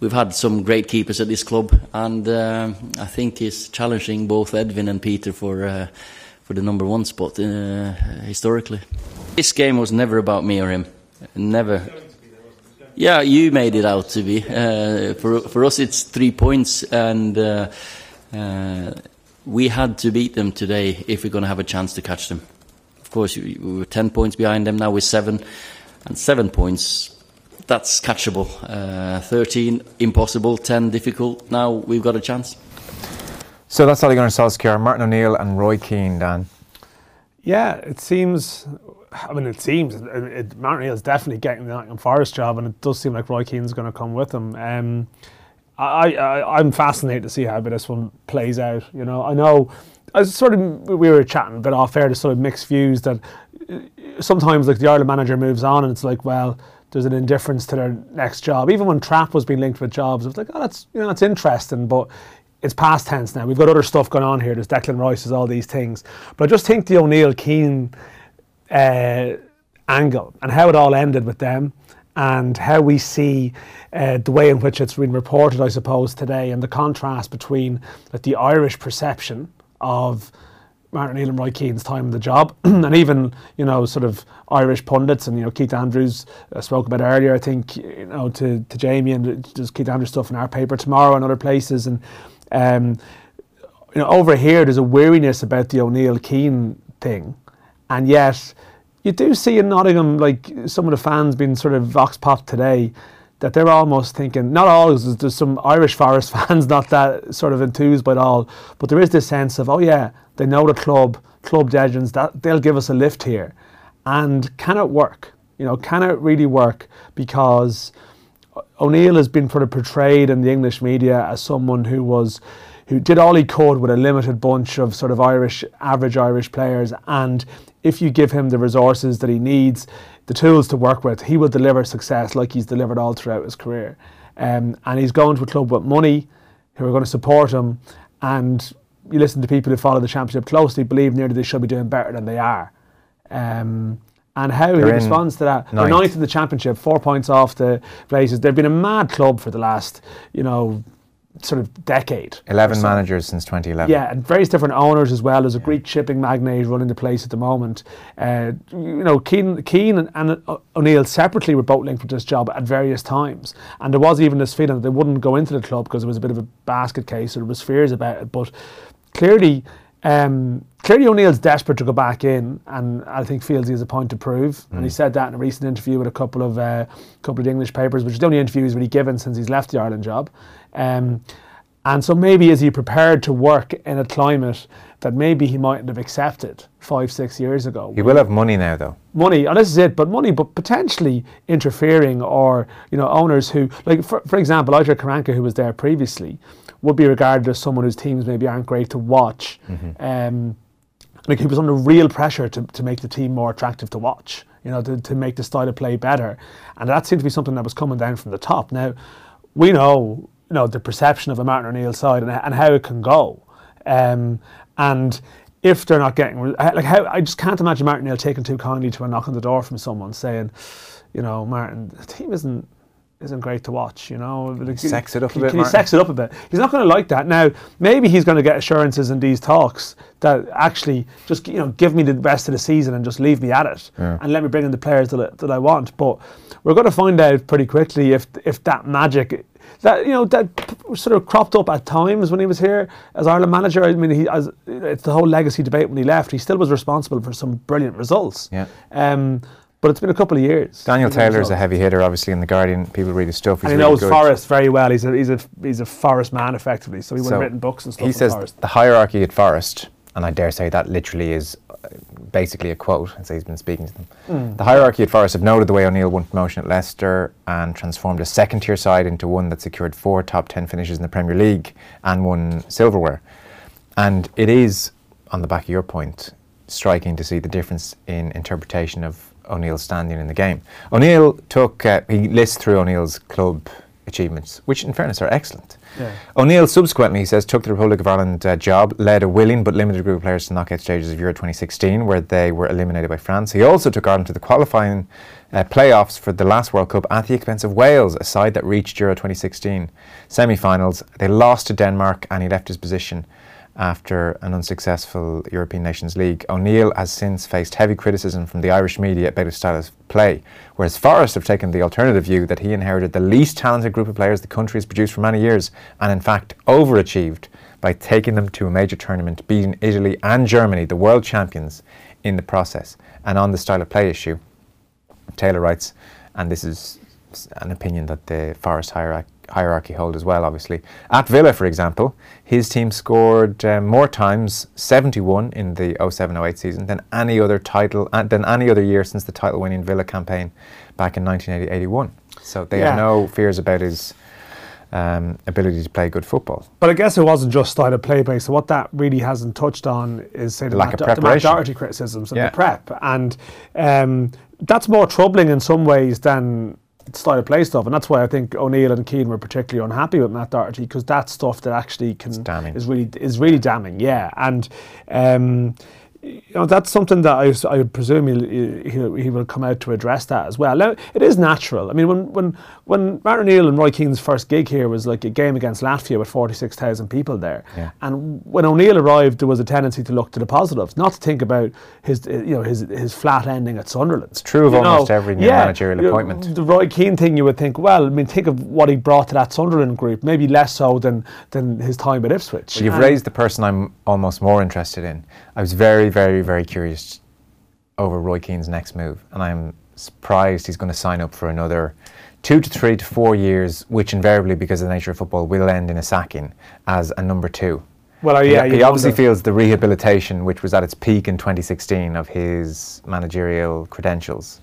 we've had some great keepers at this club, and um I think he's challenging both Edwin and Peter for uh, for the number one spot uh, historically. This game was never about me or him, never. Yeah, you made it out to be. Uh, for for us, it's three points, and uh, uh, we had to beat them today if we're going to have a chance to catch them. Of course, we were ten points behind them. Now we're seven, and seven points. That's catchable. Uh, Thirteen impossible. Ten difficult. Now we've got a chance. So that's Ole Gunnar Solskjaer, Martin O'Neill, and Roy Keane. Dan. Yeah, it seems. I mean, it seems it, it, Martin O'Neill's definitely getting the Nottingham Forest job, and it does seem like Roy Keane's going to come with him. Um, I, I, I'm fascinated to see how this one plays out. You know, I know. I was sort of we were chatting a bit off air to sort of mixed views that uh, sometimes like the Ireland manager moves on and it's like well there's an indifference to their next job. Even when Trap was being linked with jobs, it was like oh that's you know that's interesting, but it's past tense now. We've got other stuff going on here. There's Declan Rice, there's all these things. But I just think the O'Neill Keane uh, angle and how it all ended with them and how we see uh, the way in which it's been reported, I suppose, today and the contrast between like, the Irish perception of Martin O'Neill and Roy Keane's time in the job, and even you know sort of Irish pundits and you know Keith Andrews uh, spoke about earlier. I think you know to, to Jamie and there's Keith Andrews stuff in our paper tomorrow and other places, and um, you know over here there's a weariness about the O'Neill Keane thing, and yet you do see in Nottingham like some of the fans being sort of vox pop today that they're almost thinking not all there's, there's some Irish Forest fans not that sort of enthused by it all but there is this sense of oh yeah they know the club club legends that they'll give us a lift here. And can it work? You know can it really work? Because O'Neill has been sort of portrayed in the English media as someone who was who did all he could with a limited bunch of sort of Irish average Irish players. And if you give him the resources that he needs the tools to work with he will deliver success like he's delivered all throughout his career. Um, and he's going to a club with money who are going to support him and you listen to people who follow the championship closely believe nearly they should be doing better than they are um, and how he They're in responds to that. They're ninth. ninth in the championship, four points off the places. They've been a mad club for the last, you know, sort of decade. 11 so. managers since 2011. Yeah, and various different owners as well. There's a Greek shipping magnate running the place at the moment. Uh, you know, Keane, Keane and, and O'Neill separately were both linked with this job at various times. And there was even this feeling that they wouldn't go into the club because it was a bit of a basket case or there was fears about it. But clearly, um, clearly O'Neill's desperate to go back in, and I think feels he has a point to prove. And he said that in a recent interview with a couple of uh, couple of the English papers, which is the only interview he's really given since he's left the Ireland job. Um, and so maybe is he prepared to work in a climate that maybe he mightn't have accepted five, six years ago? He will have money now, though. money, and this is it, but money, but potentially interfering or, you know, owners who, like, for, for example, Aitor Karanka, who was there previously, would be regarded as someone whose teams maybe aren't great to watch. Um, like, he was under real pressure to, to make the team more attractive to watch, you know, to, to make the style of play better. And that seemed to be something that was coming down from the top. Now, we know, you know, the perception of a Martin O'Neill side and, and how it can go. Um, and if they're not getting, like, how I just can't imagine Martin O'Neill taking too kindly to a knock on the door from someone saying, you know, Martin, the team isn't isn't great to watch. You know, like, Sex it up a can, bit, Can you Martin. sex it up a bit? He's not going to like that. Now, maybe he's going to get assurances in these talks that actually just you know give me the rest of the season and just leave me at it and let me bring in the players that I, that I want. But we're going to find out pretty quickly if if that magic. That you know that sort of cropped up at times when he was here as Ireland manager. I mean, he as it's the whole legacy debate when he left. He still was responsible for some brilliant results. Yeah. Um, but it's been a couple of years. Daniel Taylor is a heavy hitter, obviously in the Guardian. People read his stuff. He's and he really knows good. Forest very well. He's a he's a he's a Forest man effectively. So he would So have written books and stuff. He says Forest. the hierarchy at Forest, and I dare say that literally is uh, basically a quote, and say he's been speaking to them. Hmm. The hierarchy at Forest have noted the way O'Neill won promotion at Leicester and transformed a second tier side into one that secured four top 10 finishes in the Premier League and won silverware. And it is, on the back of your point, striking to see the difference in interpretation of O'Neill's standing in the game. O'Neill took, uh, he lists through O'Neill's club achievements, which in fairness are excellent. Yeah. O'Neill subsequently, he says, took the Republic of Ireland uh, job, led a willing but limited group of players to knockout stages of Euro 2016, where they were eliminated by France. He also took Ireland to the qualifying uh, playoffs for the last World Cup at the expense of Wales, a side that reached Euro 2016 semi-finals. They lost to Denmark, and he left his position after an unsuccessful European Nations League. O'Neill has since faced heavy criticism from the Irish media about his style of play, whereas Forest have taken the alternative view that he inherited the least talented group of players the country has produced for many years, and in fact overachieved by taking them to a major tournament, beating Italy and Germany, the world champions, in the process. And on the style of play issue, Taylor writes, and this is an opinion that the Forest hierarchy, hierarchy hold as well, obviously. At Villa, for example, his team scored um, more times, 71 in the 07-08 season, than any other title, uh, than any other year since the title-winning Villa campaign back in 1980-81. So they have no fears about his um, ability to play good football. But I guess it wasn't just style of play based. So what that really hasn't touched on is say the, lack Matt, of Do- the Matt criticisms and Yeah. the prep, and um, that's more troubling in some ways than style of play stuff. And that's why I think O'Neill and Keane were particularly unhappy with Matt Doherty because that stuff that actually can is really is really damning. Yeah, and. Um, you know that's something that I, would presume he'll, he'll, he will come out to address that as well. Now it is natural. I mean, when when when Martin O'Neill and Roy Keane's first gig here was like a game against Latvia with forty six thousand people there, Yeah. and when O'Neill arrived, there was a tendency to look to the positives, not to think about his uh, you know his his flat ending at Sunderland. It's true of almost every new managerial appointment. The Roy Keane thing, you would think, well, I mean, think of what he brought to that Sunderland group, maybe less so than than his time at Ipswich. Well, you've And- raised the person I'm almost more interested in. I was very, very, very curious over Roy Keane's next move, and I'm surprised he's going to sign up for another two to three to four years, which invariably, because of the nature of football, will end in a sacking as a number two. Well, oh, He- yeah, he, you'd obviously wonder. feels the rehabilitation, which was at its peak in 2016 of his managerial credentials,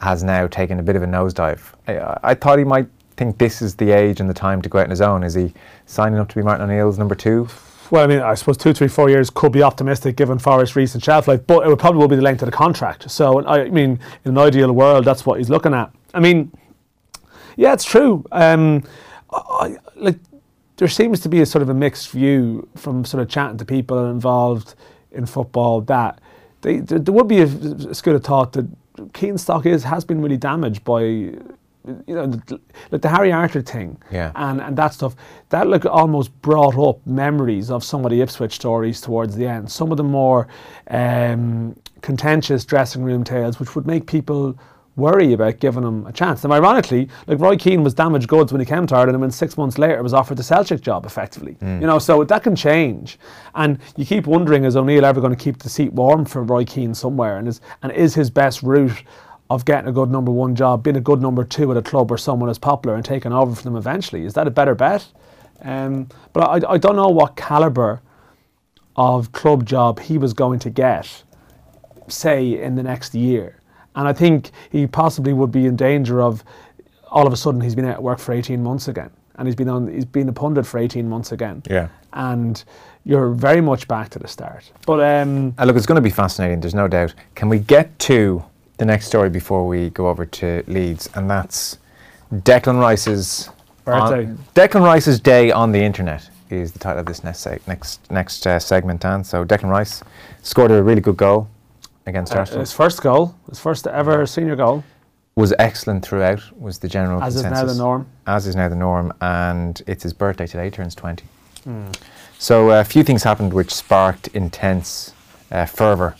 has now taken a bit of a nosedive. I, I thought he might think this is the age and the time to go out on his own. Is he signing up to be Martin O'Neill's number two? Well, I mean, I suppose two, three, four years could be optimistic given Forest's recent shelf life, but it would probably will be the length of the contract. So, I mean, in an ideal world, that's what he's looking at. I mean, yeah, it's true. Um, I, like, there seems to be a sort of a mixed view from sort of chatting to people involved in football that they, there, there would be a, a school of thought that Keane's stock is has been really damaged by you know the, like the Harry Arter thing Yeah. and and that stuff that like almost brought up memories of some of the Ipswich stories towards the end some of the more um, contentious dressing room tales which would make people worry about giving him a chance. Now, ironically, like Roy Keane was damaged goods when he came to Ireland, and then six months later was offered the Celtic job effectively. You know, so that can change, and you keep wondering: is O'Neill ever going to keep the seat warm for Roy Keane somewhere? And is and is his best route of getting a good number one job, being a good number two at a club where someone is popular and taking over from them eventually? Is that a better bet? Um, but I, I don't know what caliber of club job he was going to get say in the next year. And I think he possibly would be in danger of all of a sudden he's been out of work for 18 months again. And he's been on he's been a pundit for 18 months again. Yeah. And you're very much back to the start. But um, Uh, look, it's going to be fascinating, there's no doubt. Can we get to the next story before we go over to Leeds? And that's Declan Rice's Birthday. On- Declan Rice's day on the internet is the title of this next next next uh, segment, Dan. So Declan Rice scored a really good goal against Uh, Arsenal. his first goal, his first ever senior goal, Was excellent throughout. Was the general as is consensus. now the norm. As is now the norm, and it's his birthday today. He turns twenty. Hmm. So uh, a few things happened which sparked intense uh, fervour.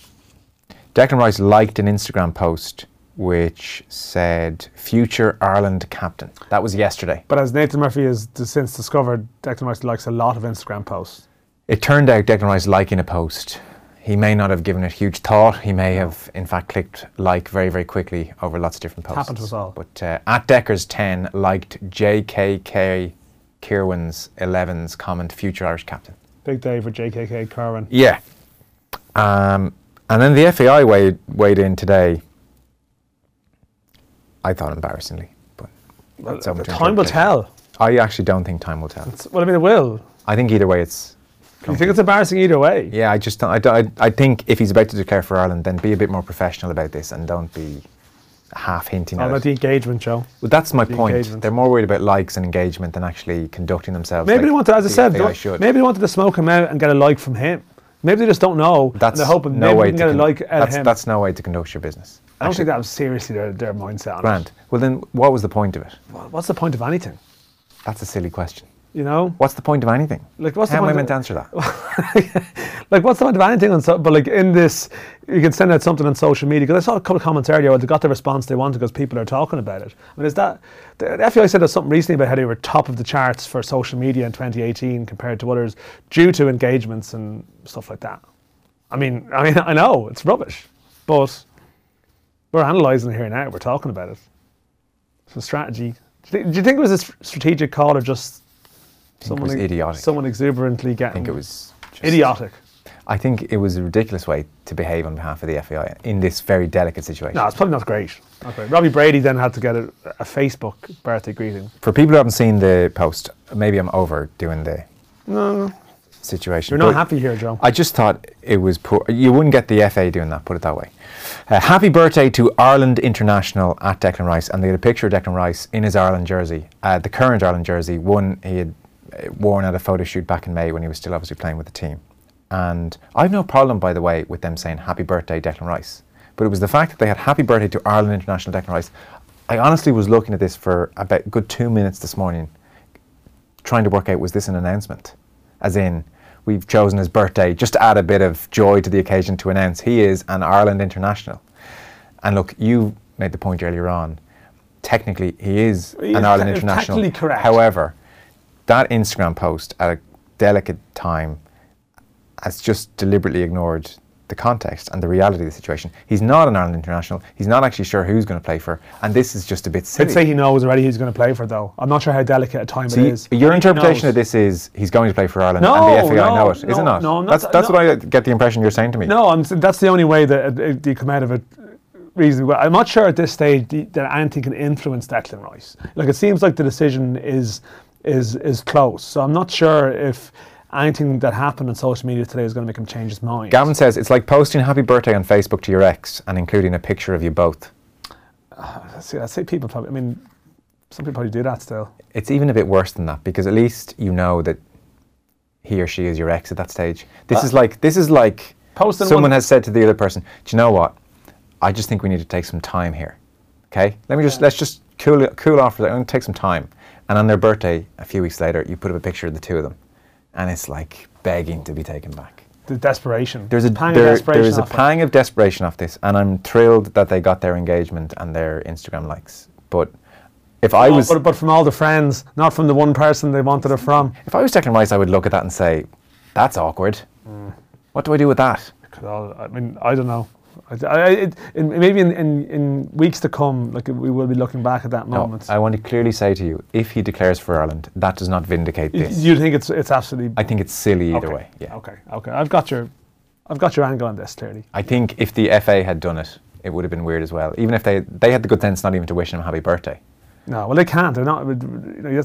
Declan Rice liked an Instagram post which said "Future Ireland captain." That was yesterday. But as Nathan Murphy has since discovered, Declan Rice likes a lot of Instagram posts. It turned out Declan Rice liking a post. He may not have given it huge thought. He may have, in fact, clicked like very, very quickly over lots of different posts. Happened to us all. But uh, at Deckers 10 liked JKK Kirwan's 11's comment, future Irish captain. Big day for JKK Carwin. Yeah. Um, and then the FAI weighed, weighed in today. I thought embarrassingly, but that's open to Time will tell. I actually don't think time will tell. It's- well, I mean, it will. I think either way, it's You think it's embarrassing either way? Yeah, I just don't, I, don't- I, I think if he's about to declare for Ireland, then be a bit more professional about this and don't be half hinting All at about the engagement, Joe. Well, that's my the point. engagement. They're more worried about likes and engagement than actually conducting themselves. Maybe like they wanted, as I said, they- should. maybe they wanted to smoke him out and get a like from him. Maybe they just don't know. that's they're hoping no maybe way to get a like at that's, him. that's no way to conduct your business. I don't Actually, think that was seriously their, their mindset. on it. Grand. Well, then, what was the point of it? What's the point of anything? That's a silly question. You know, What's the point of anything? Like, what's the How am I point meant to answer that? like what's the point of anything on so, but like in this you can send out something on social media because I saw a couple of comments earlier where they got the response they wanted because people are talking about it. I mean is that the, the said there's something recently about how they were top of the charts for social media in 2018 compared to others due to engagements and stuff like that. I mean I mean I know it's rubbish but we're analysing it here now we're talking about it. A strategy. Do you, think, do you think it was a strategic call or just was idiotic. someone exuberantly getting I think it was just, idiotic I think it was a ridiculous way to behave on behalf of the FAI in this very delicate situation. No, it's probably not great. Not great. Robbie Brady then had to get a, a Facebook birthday greeting. For people who haven't seen the post, maybe I'm overdoing the situation. You're not but happy here, Joe. I just thought it was poor. You wouldn't get the FA doing that, put it that way. Uh, happy birthday to Ireland International at Declan Rice. And they had a picture of Declan Rice in his Ireland jersey, uh, the current Ireland jersey, one he had uh, had a photo shoot back in May when he was still obviously playing with the team. And I've no problem, by the way, with them saying happy birthday, Declan Rice. But it was the fact that they had happy birthday to Ireland International Declan Rice. I honestly was looking at this for about a good two minutes this morning, trying to work out was this an announcement? As in, we've chosen his birthday just to add a bit of joy to the occasion to announce he is an Ireland international. And look, you made the point earlier on. Technically, he is He an is Ireland te- international. correct. However, that Instagram post at a delicate time has just deliberately ignored the context and the reality of the situation. He's not an Ireland international. He's not actually sure who's going to play for, and this is just a bit silly. I'd say he knows already who's going to play for, though. I'm not sure how delicate a time See, it is. your I think he interpretation of this is he's going to play for Ireland, No, and the FAI no, know it, is no, it not? no, not- that's that's no. what I get the impression you're saying to me. No, I'm, that's the only way that it, you come out of it reasonably well. I'm not sure at this stage that anything can influence Declan Rice. Like it seems like the decision is is is close. So I'm not sure if anything that happened on social media today is going to make him change his mind. Gavin says it's like posting happy birthday on Facebook to your ex and including a picture of you both. Uh, see, I say people probably. I mean, some people probably do that still. It's even a bit worse than that because at least you know that he or she is your ex at that stage. This uh, is like this is like Posting someone one- has said to the other person, "Do you know what? I just think we need to take some time here. Okay, let me just let's just cool cool off for a second. Take some time." And on their birthday, a few weeks later, you put up a picture of the two of them, and it's like begging to be taken back. The desperation. There's a pang there, of desperation. there is a off it. of desperation off this, and I'm thrilled that they got their engagement and their Instagram likes. But if I Oh, was but, but from all the friends, not from the one person they wanted it from. if I was Declan Rice, I would look at that and say, "That's awkward. Mm. What do I do with that?" I mean, I don't know. I, I, it, maybe in, in, in weeks to come, like we will be looking back at that No, moment. I want to clearly say to you, if he declares for Ireland, that does not vindicate this. you think it's it's absolutely I think it's silly either okay. way. Yeah. Okay, okay. I've got your, I've got your angle on this clearly. I think if the FA had done it, it would have been weird as well. Even if they they had the good sense not even to wish him a happy birthday. No, well they can't. They're not. You know,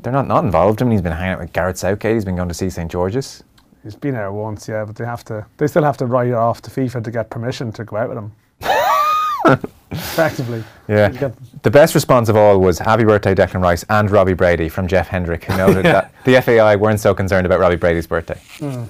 They're not not involved. I mean, he's been hanging out with Gareth Southgate. He's been going to see St George's. He's been there once, yeah, but they have to. They still have to write it off to FIFA to get permission to go out with him. effectively. Yeah. The best response of all was happy birthday Declan Rice and Robbie Brady from Jeff Hendrick, who noted that the FAI weren't so concerned about Robbie Brady's birthday. Mm,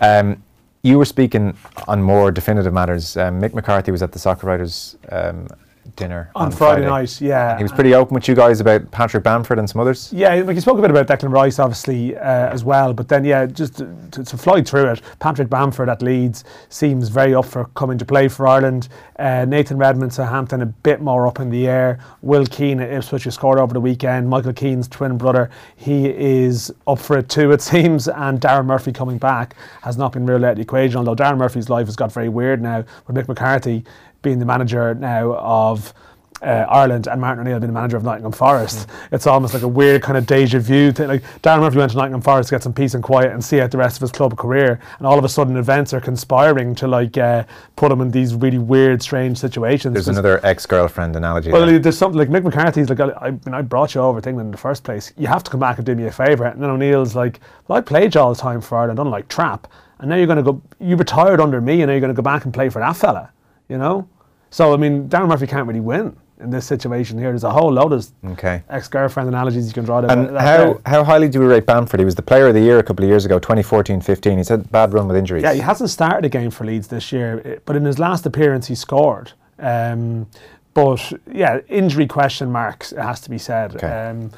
Um, you were speaking on more definitive matters. Um, Mick McCarthy was at the Soccer Writers um, dinner on, Friday, night, yeah. He was pretty open with you guys about Patrick Bamford and some others. Yeah, like you spoke a bit about Declan Rice, obviously, uh, as well. But then, yeah, just to, to, to fly through it, Patrick Bamford at Leeds seems very up for coming to play for Ireland. Uh, Nathan Redmond, Southampton, a bit more up in the air. Will Keane at Ipswich, who scored over the weekend. Michael Keane's twin brother, he is up for it too, it seems. And Daryl Murphy coming back has not been ruled out of the equation, although Daryl Murphy's life has got very weird now with Mick McCarthy being the manager now of uh, Ireland and Martin O'Neill being the manager of Nottingham Forest. It's almost like a weird kind of deja vu thing. Like Daryl Murphy went to Nottingham Forest to get some peace and quiet and see out the rest of his club career, and all of a sudden events are conspiring to like uh, put him in these really weird, strange situations. There's another ex-girlfriend analogy. well, there. there's something like Mick McCarthy's like, I, I, mean, I brought you over to England in the first place. You have to come back and do me a favour. And then O'Neill's like, well, I played you all the time for Ireland, unlike Trap. And now you're going to go, you retired under me, and now you're going to go back and play for that fella, you know? So, I mean, Daryl Murphy can't really win in this situation here. There's a whole load of Okay. ex-girlfriend analogies you can draw. to And that how, there. how highly do we rate Bamford? He was the player of the year a couple of years ago, 2014-15. He's had a bad run with injuries. Yeah, he hasn't started a game for Leeds this year, eh, but in his last appearance, he scored. Um, but yeah, injury question marks, it has to be said. Okay. Um,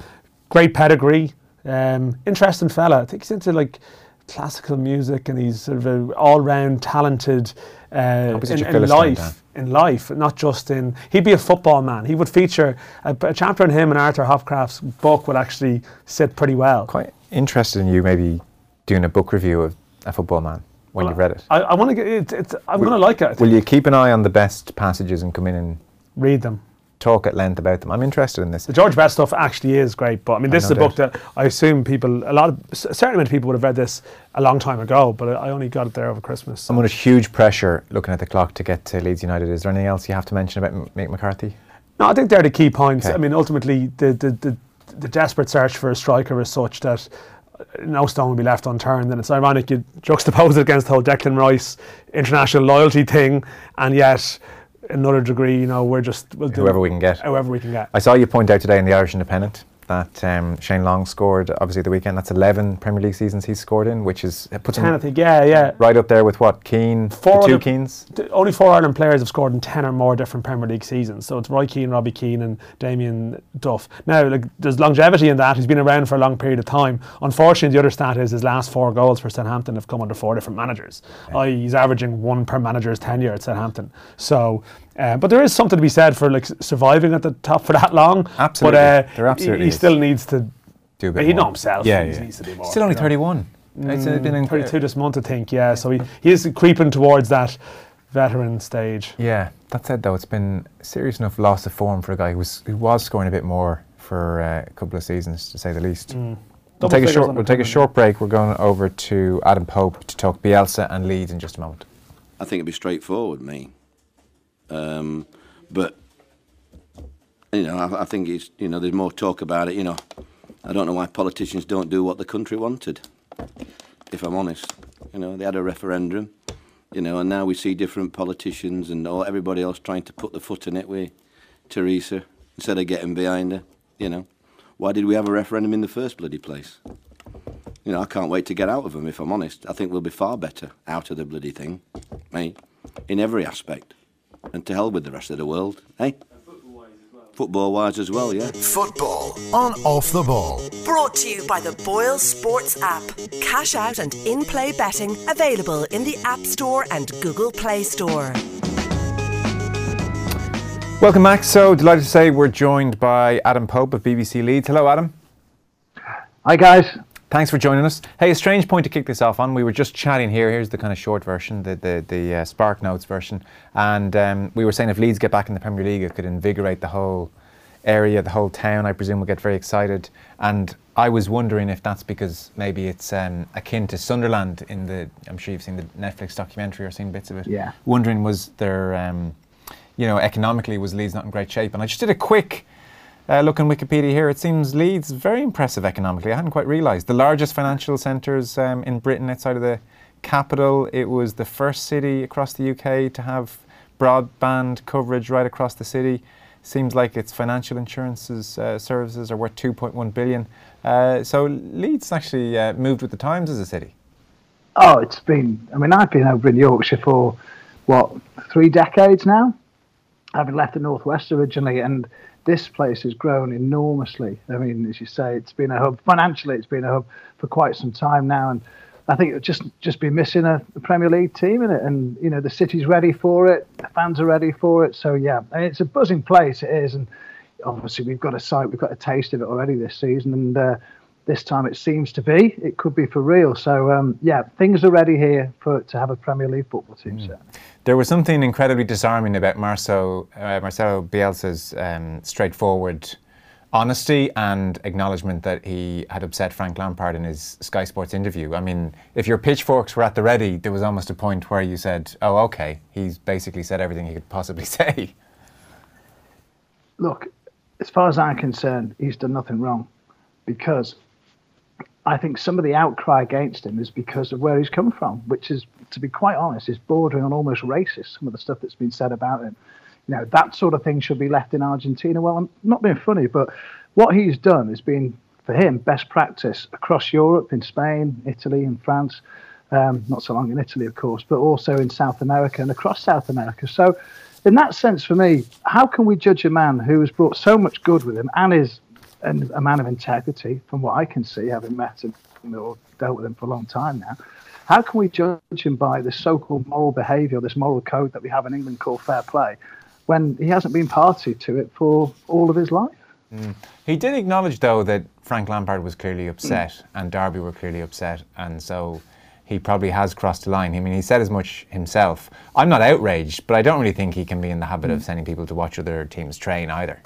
great pedigree, um, interesting fella. I think he's into like classical music and he's sort of an all round talented uh, in, in life. In life, not just in. He'd be a football man. He would feature a, a chapter on him and Arthur Hopcraft's book would actually sit pretty well. Quite interested in you maybe doing a book review of A Football Man when you've read it. I, I want to get. It, it's, I'm going to like it. Will you keep an eye on the best passages and come in and Read them. Talk at length about them? I'm interested in this. The George Best stuff actually is great, but I mean, this is a book that I assume people, a lot of, a certain amount of people would have read this a long time ago, but I only got it there over Christmas. so- I'm under huge pressure looking at the clock to get to Leeds United. Is there anything else you have to mention about M- Mick McCarthy? No, I think they're the key points. Okay. I mean, ultimately, the, the, the, the desperate search for a striker is such that no stone will be left unturned. And it's ironic you juxtapose it against the whole Declan Rice international loyalty thing, and yet, another degree, you know, we're just we'll do Whoever we can get. Whoever we can get. I saw you point out today in the Irish Independent that um, Shane Long scored obviously the weekend. That's 11 Premier League seasons he's scored in, which is it puts Ten, I him think, yeah, yeah. right up there with what Keane, Four the two Keanes. Only four Ireland players have scored in ten or more different Premier League seasons. So it's Roy Keane, Robbie Keane, and Damien Duff. Now, like, there's longevity in that. He's been around for a long period of time. Unfortunately, the other stat is his last four goals for Southampton have come under four different managers. i.e., he's averaging one per manager's tenure at Southampton. So, uh, but there is something to be said for like surviving at the top for that long. Absolutely. But uh, There absolutely he, he still needs to. Do a bit He more. know himself. Yeah, he yeah. needs to do more. Still only 31. It's uh, been in, 32 this month, I think. Yeah, so he, he is creeping towards that veteran stage. Yeah, that said though, it's been serious enough loss of form for a guy who was who was scoring a bit more for uh, a couple of seasons, to say the least. We'll Mm. Take a short. We'll take a short break. We're going over to Adam Pope to talk Bielsa and Leeds in just a moment. I think it'd be straightforward, me. Um, but you know, I, I think it's you know, there's more talk about it. You know, I don't know why politicians don't do what the country wanted. If I'm honest, you know, they had a referendum, you know, and now we see different politicians and all everybody else trying to put the foot in it with Theresa instead of getting behind her. You know, why did we have a referendum in the first bloody place? You know, I can't wait to get out of them. If I'm honest, I think we'll be far better out of the bloody thing, eh? In every aspect, and to hell with the rest of the world, eh? Football wise as well, yeah. Football on Off the Ball. Brought to you by the Boyle Sports app. Cash out and in play betting available in the App Store and Google Play Store. Welcome back. So delighted to say we're joined by Adam Pope of BBC Leeds. Hello, Adam. Hi guys. Thanks for joining us. Hey, a strange point to kick this off on. We were just chatting here. Here's the kind of short version, the the, the uh, Spark Notes version, and um, we were saying if Leeds get back in the Premier League, it could invigorate the whole area, the whole town. I presume will get very excited. And I was wondering if that's because maybe it's um, akin to Sunderland in the. I'm sure you've seen the Netflix documentary or seen bits of it. Yeah. Wondering was there, um, you know, economically was Leeds not in great shape? And I just did a quick. Uh, look on Wikipedia here. It seems Leeds very impressive economically. I hadn't quite realised the largest financial centres um, in Britain outside of the capital. It was the first city across the UK to have broadband coverage right across the city. Seems like its financial insurances uh, services are worth 2.1 billion. Uh, so Leeds actually uh, moved with the times as a city. Oh, it's been. I mean, I've been over in Yorkshire for what three decades now. Having left the northwest originally, and this place has grown enormously. I mean, as you say, it's been a hub financially. It's been a hub for quite some time now, and I think it just just be missing a, a, Premier League team in it, and you know the city's ready for it, the fans are ready for it. So yeah, it's a buzzing place. It is, and obviously we've got a sight, we've got a taste of it already this season, and uh, this time it seems to be. It could be for real. So um, yeah, things are ready here for to have a Premier League football team. Mm. There was something incredibly disarming about Marcelo, uh, Marcelo Bielsa's um, straightforward honesty and acknowledgement that he had upset Frank Lampard in his Sky Sports interview. I mean, if your pitchforks were at the ready, there was almost a point where you said, "Oh, okay, he's basically said everything he could possibly say." Look, as far as I'm concerned, he's done nothing wrong because I think some of the outcry against him is because of where he's come from, which is, to be quite honest, is bordering on almost racist. Some of the stuff that's been said about him you know that sort of thing should be left in Argentina. Well, I'm not being funny, but what he's done has been for him best practice across Europe, in Spain, Italy, and France. Um, not so long in Italy, of course, but also in South America and across South America. So, in that sense, for me, how can we judge a man who has brought so much good with him and is and a man of integrity, from what I can see, having met him or dealt with him for a long time now? How can we judge him by this so-called moral behaviour, this moral code that we have in England called fair play, when he hasn't been party to it for all of his life. Mm. He did acknowledge, though, that Frank Lampard was clearly upset mm. and Derby were clearly upset, and so he probably has crossed the line. I mean, he said as much himself. I'm not outraged, but I don't really think he can be in the habit mm. of sending people to watch other teams train either.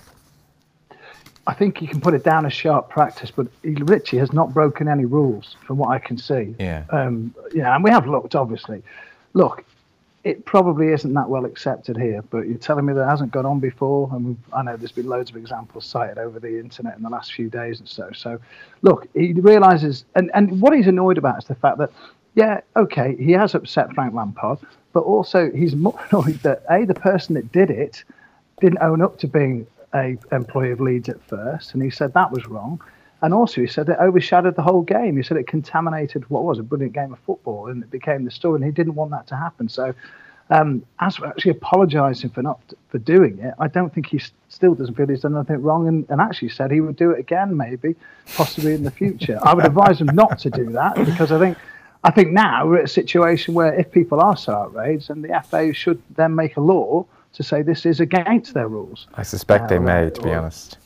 I think you can put it down as sharp practice, but he literally has not broken any rules from what I can see. Yeah. Um, yeah, and we have looked, obviously. Look, it probably isn't that well accepted here, but you're telling me that hasn't gone on before, and I know there's been loads of examples cited over the internet in the last few days and so. So, look, he realizes, and and what he's annoyed about is the fact that, yeah, okay, he has upset Frank Lampard, but also he's more annoyed that a the person that did it didn't own up to being a employee of Leeds at first, and he said that was wrong. And also, he said it overshadowed the whole game. He said it contaminated what was a brilliant game of football, and it became the story. And he didn't want that to happen. So, um, as for actually apologising for not for doing it, I don't think he still doesn't feel he's done anything wrong, and, and actually said he would do it again, maybe, possibly in the future. I would advise him not to do that because I think. I think now we're at a situation where if people are so outraged, then the FA should then make a law to say this is against their rules. I suspect uh, they may, to be honest.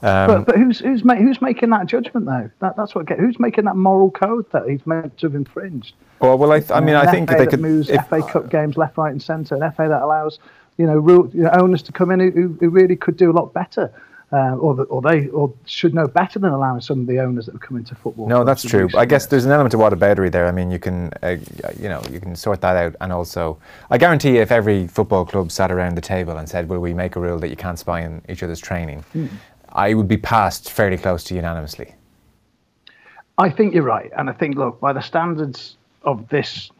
Um, but, but who's who's ma- who's making that judgment though? That, that's what get, who's making that moral code that he's meant to have infringed. Well, well, I, th- I mean, I think FA they could moves if, FA Cup games left, right, and centre, an FA that allows you know, you know owners to come in who, who really could do a lot better. Uh, or, the, or they or should know better than allowing some of the owners that have come into football. No, that's true. I guess there's an element of whataboutery there. I mean, you can, uh, you know, you can sort that out, and also, I guarantee if every football club sat around the table and said, "Will we make a rule that you can't spy on each other's training?" Mm. I would be passed fairly close to unanimously. I think you're right, and I think look by the standards of this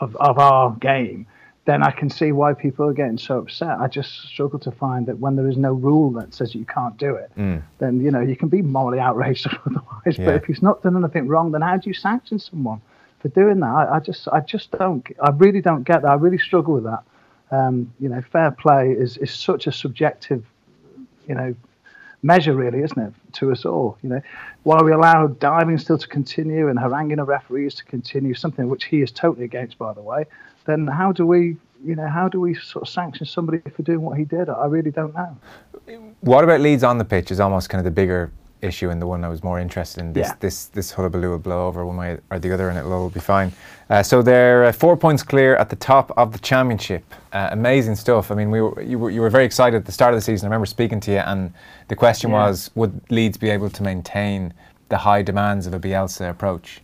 of, of our game, then I can see why people are getting so upset. I just struggle to find that when there is no rule that says you can't do it, mm. then you know you can be morally outraged otherwise. Yeah. But if he's not done anything wrong, then how do you sanction someone for doing that? I, I just I just don't I really don't get that. I really struggle with that. Um, you know, fair play is is such a subjective, you know, measure, really, isn't it, to us all? You know, while we allow diving still to continue and haranguing of referees to continue, something which he is totally against, by the way, then how do we, you know, how do we sort of sanction somebody for doing what he did? I really don't know. What about Leeds on the pitch is almost kind of the bigger issue and the one I was more interested in. This yeah. this this hullabaloo will blow over one way or the other, and it'll all be fine. Uh, so they're uh, four points clear at the top of the championship. Uh, amazing stuff. I mean, we were you, were you were very excited at the start of the season. I remember speaking to you, and the question yeah. was, would Leeds be able to maintain the high demands of a Bielsa approach?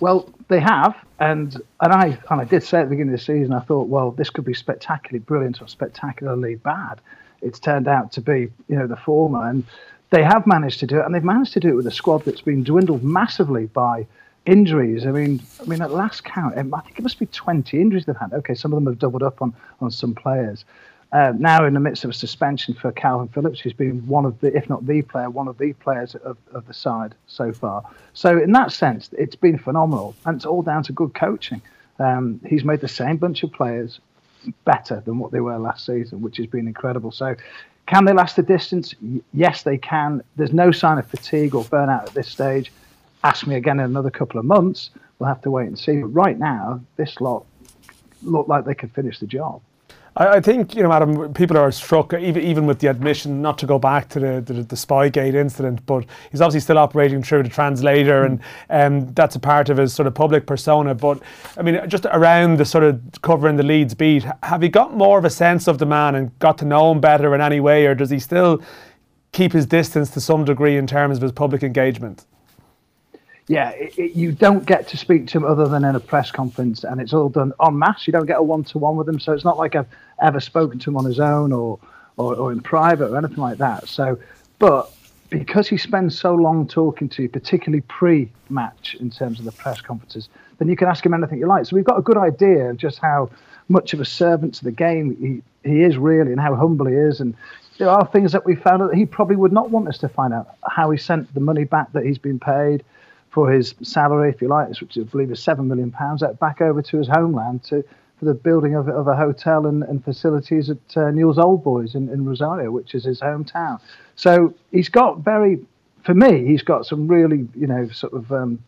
Well, they have, and and I and I did say at the beginning of the season, I thought, well, this could be spectacularly brilliant or spectacularly bad. It's turned out to be, you know, the former, and they have managed to do it, and they've managed to do it with a squad that's been dwindled massively by injuries. I mean, I mean, at last count, I think it must be 20 injuries they've had. Okay, some of them have doubled up on on some players. Uh, now in the midst of a suspension for Kalvin Phillips, who's been one of the, if not the player, one of the players of, of the side so far. So in that sense, it's been phenomenal, and it's all down to good coaching. Um, he's made the same bunch of players better than what they were last season, which has been incredible. So can they last the distance? Yes, they can. There's no sign of fatigue or burnout at this stage. Ask me again in another couple of months. We'll have to wait and see. But right now, this lot look like they could finish the job. I, think you know, Adam. People are struck even even with the admission not to go back to the the, the Spygate incident, but he's obviously still operating through the translator, and um, that's a part of his sort of public persona. But I mean, just around the sort of covering the Leeds beat, have you got more of a sense of the man and got to know him better in any way, or does he still keep his distance to some degree in terms of his public engagement? Yeah, it, it, you don't get to speak to him other than in a press conference, and it's all done en masse. You don't get a one to one with him, so it's not like I've ever spoken to him on his own or, or, or in private or anything like that. So, but because he spends so long talking to you, particularly pre-match in terms of the press conferences, then you can ask him anything you like. So we've got a good idea of just how much of a servant to the game he, he is really, and how humble he is, and there are things that we found out that he probably would not want us to find out. How he sent the money back that he's been paid for his salary, if you like, which I believe is seven million pounds, back over to his homeland to for the building of, of a hotel and, and facilities at uh, Old Boys in, in Rosario, which is his hometown. So he's got very, for me, he's got some really, you know, sort of um,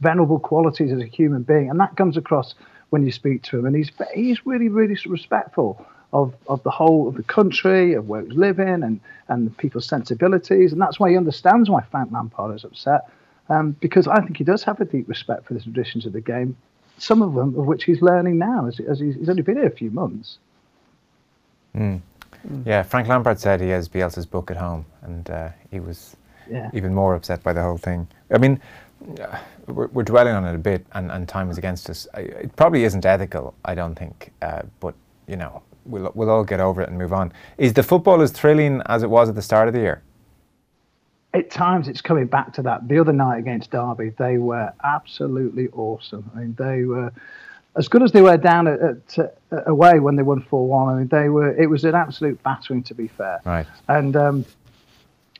venerable qualities as a human being, and that comes across when you speak to him. And he's he's really, really respectful of, of the whole of the country, of where he's living, and and people's sensibilities, and that's why he understands why Frank Lampard is upset um, because I think he does have a deep respect for the traditions of the game, some of them of which he's learning now, as, as he's, he's, only been here a few months. Mm. Mm. Yeah, Frank Lampard said he has Bielsa's book at home, and uh, he was yeah. even more upset by the whole thing. I mean, uh, we're, we're, dwelling on it a bit, and, and time is against us. I, it probably isn't ethical, I don't think, uh, but you know, we'll, we'll all get over it and move on. Is the football as thrilling as it was at the start of the year? At times it's coming back to that. The other night against Derby, they were absolutely awesome. I mean, they were as good as they were down at, at, at away when they won four one. I mean, they were. It was an absolute battering, to be fair. Right. And um,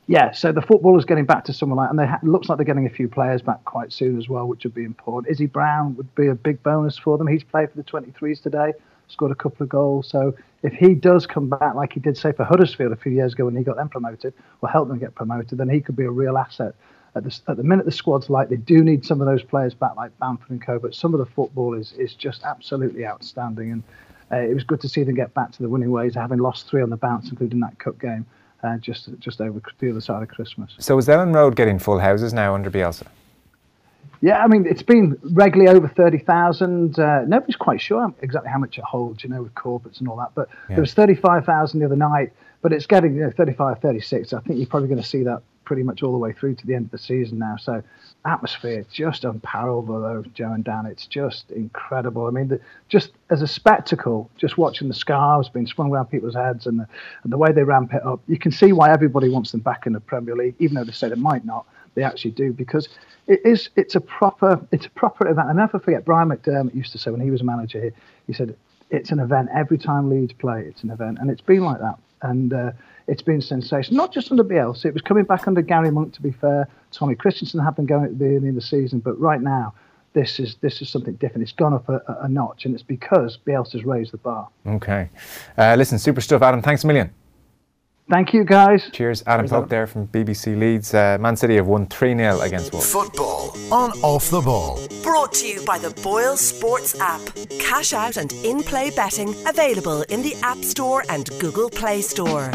yeah, so the football is getting back to someone like, and they ha- looks like they're getting a few players back quite soon as well, which would be important. Izzy Brown would be a big bonus for them. He's played for the 23s today scored a couple of goals. So if he does come back like he did, say, for Huddersfield a few years ago when he got them promoted, or helped them get promoted, then he could be a real asset. At the, at the minute, the squad's like they do need some of those players back, like Bamford and Co. But some of the football is is just absolutely outstanding, and uh, it was good to see them get back to the winning ways, having lost three on the bounce, including that cup game, uh, just just over the other side of Christmas. So is Elland Road getting full houses now under Bielsa? Yeah, I mean, it's been regularly over 30,000. Uh, nobody's quite sure exactly how much it holds, you know, with corporates and all that. But yeah. there was 35,000 the other night, but it's getting you know, 35, 36. I think you're probably going to see that pretty much all the way through to the end of the season now. So atmosphere just unparalleled, though, Joe and Dan. It's just incredible. I mean, the, just as a spectacle, just watching the scarves being swung around people's heads and the, and the way they ramp it up, you can see why everybody wants them back in the Premier League, even though they say they might not they actually do because it is it's a proper it's a proper event. I never forget Brian McDermott used to say when he was a manager here, he said it's an event every time Leeds play. It's an event, and it's been like that, and uh, it's been sensational. Not just under Bielsa, it was coming back under Gary Monk. To be fair, Tommy Christiansen had been going at the beginning of the season, but right now this is this is something different. It's gone up a, a notch, and it's because Bielsa's raised the bar. Okay, uh, listen, super stuff, Adam. Thanks a million. Thank you, guys. Cheers. Adam Pope there from BBC Leeds. Uh, Man City have won 3 0 against Wolves. Football on Off the Ball. Brought to you by the Boyle Sports app. Cash out and in play betting available in the App Store and Google Play Store.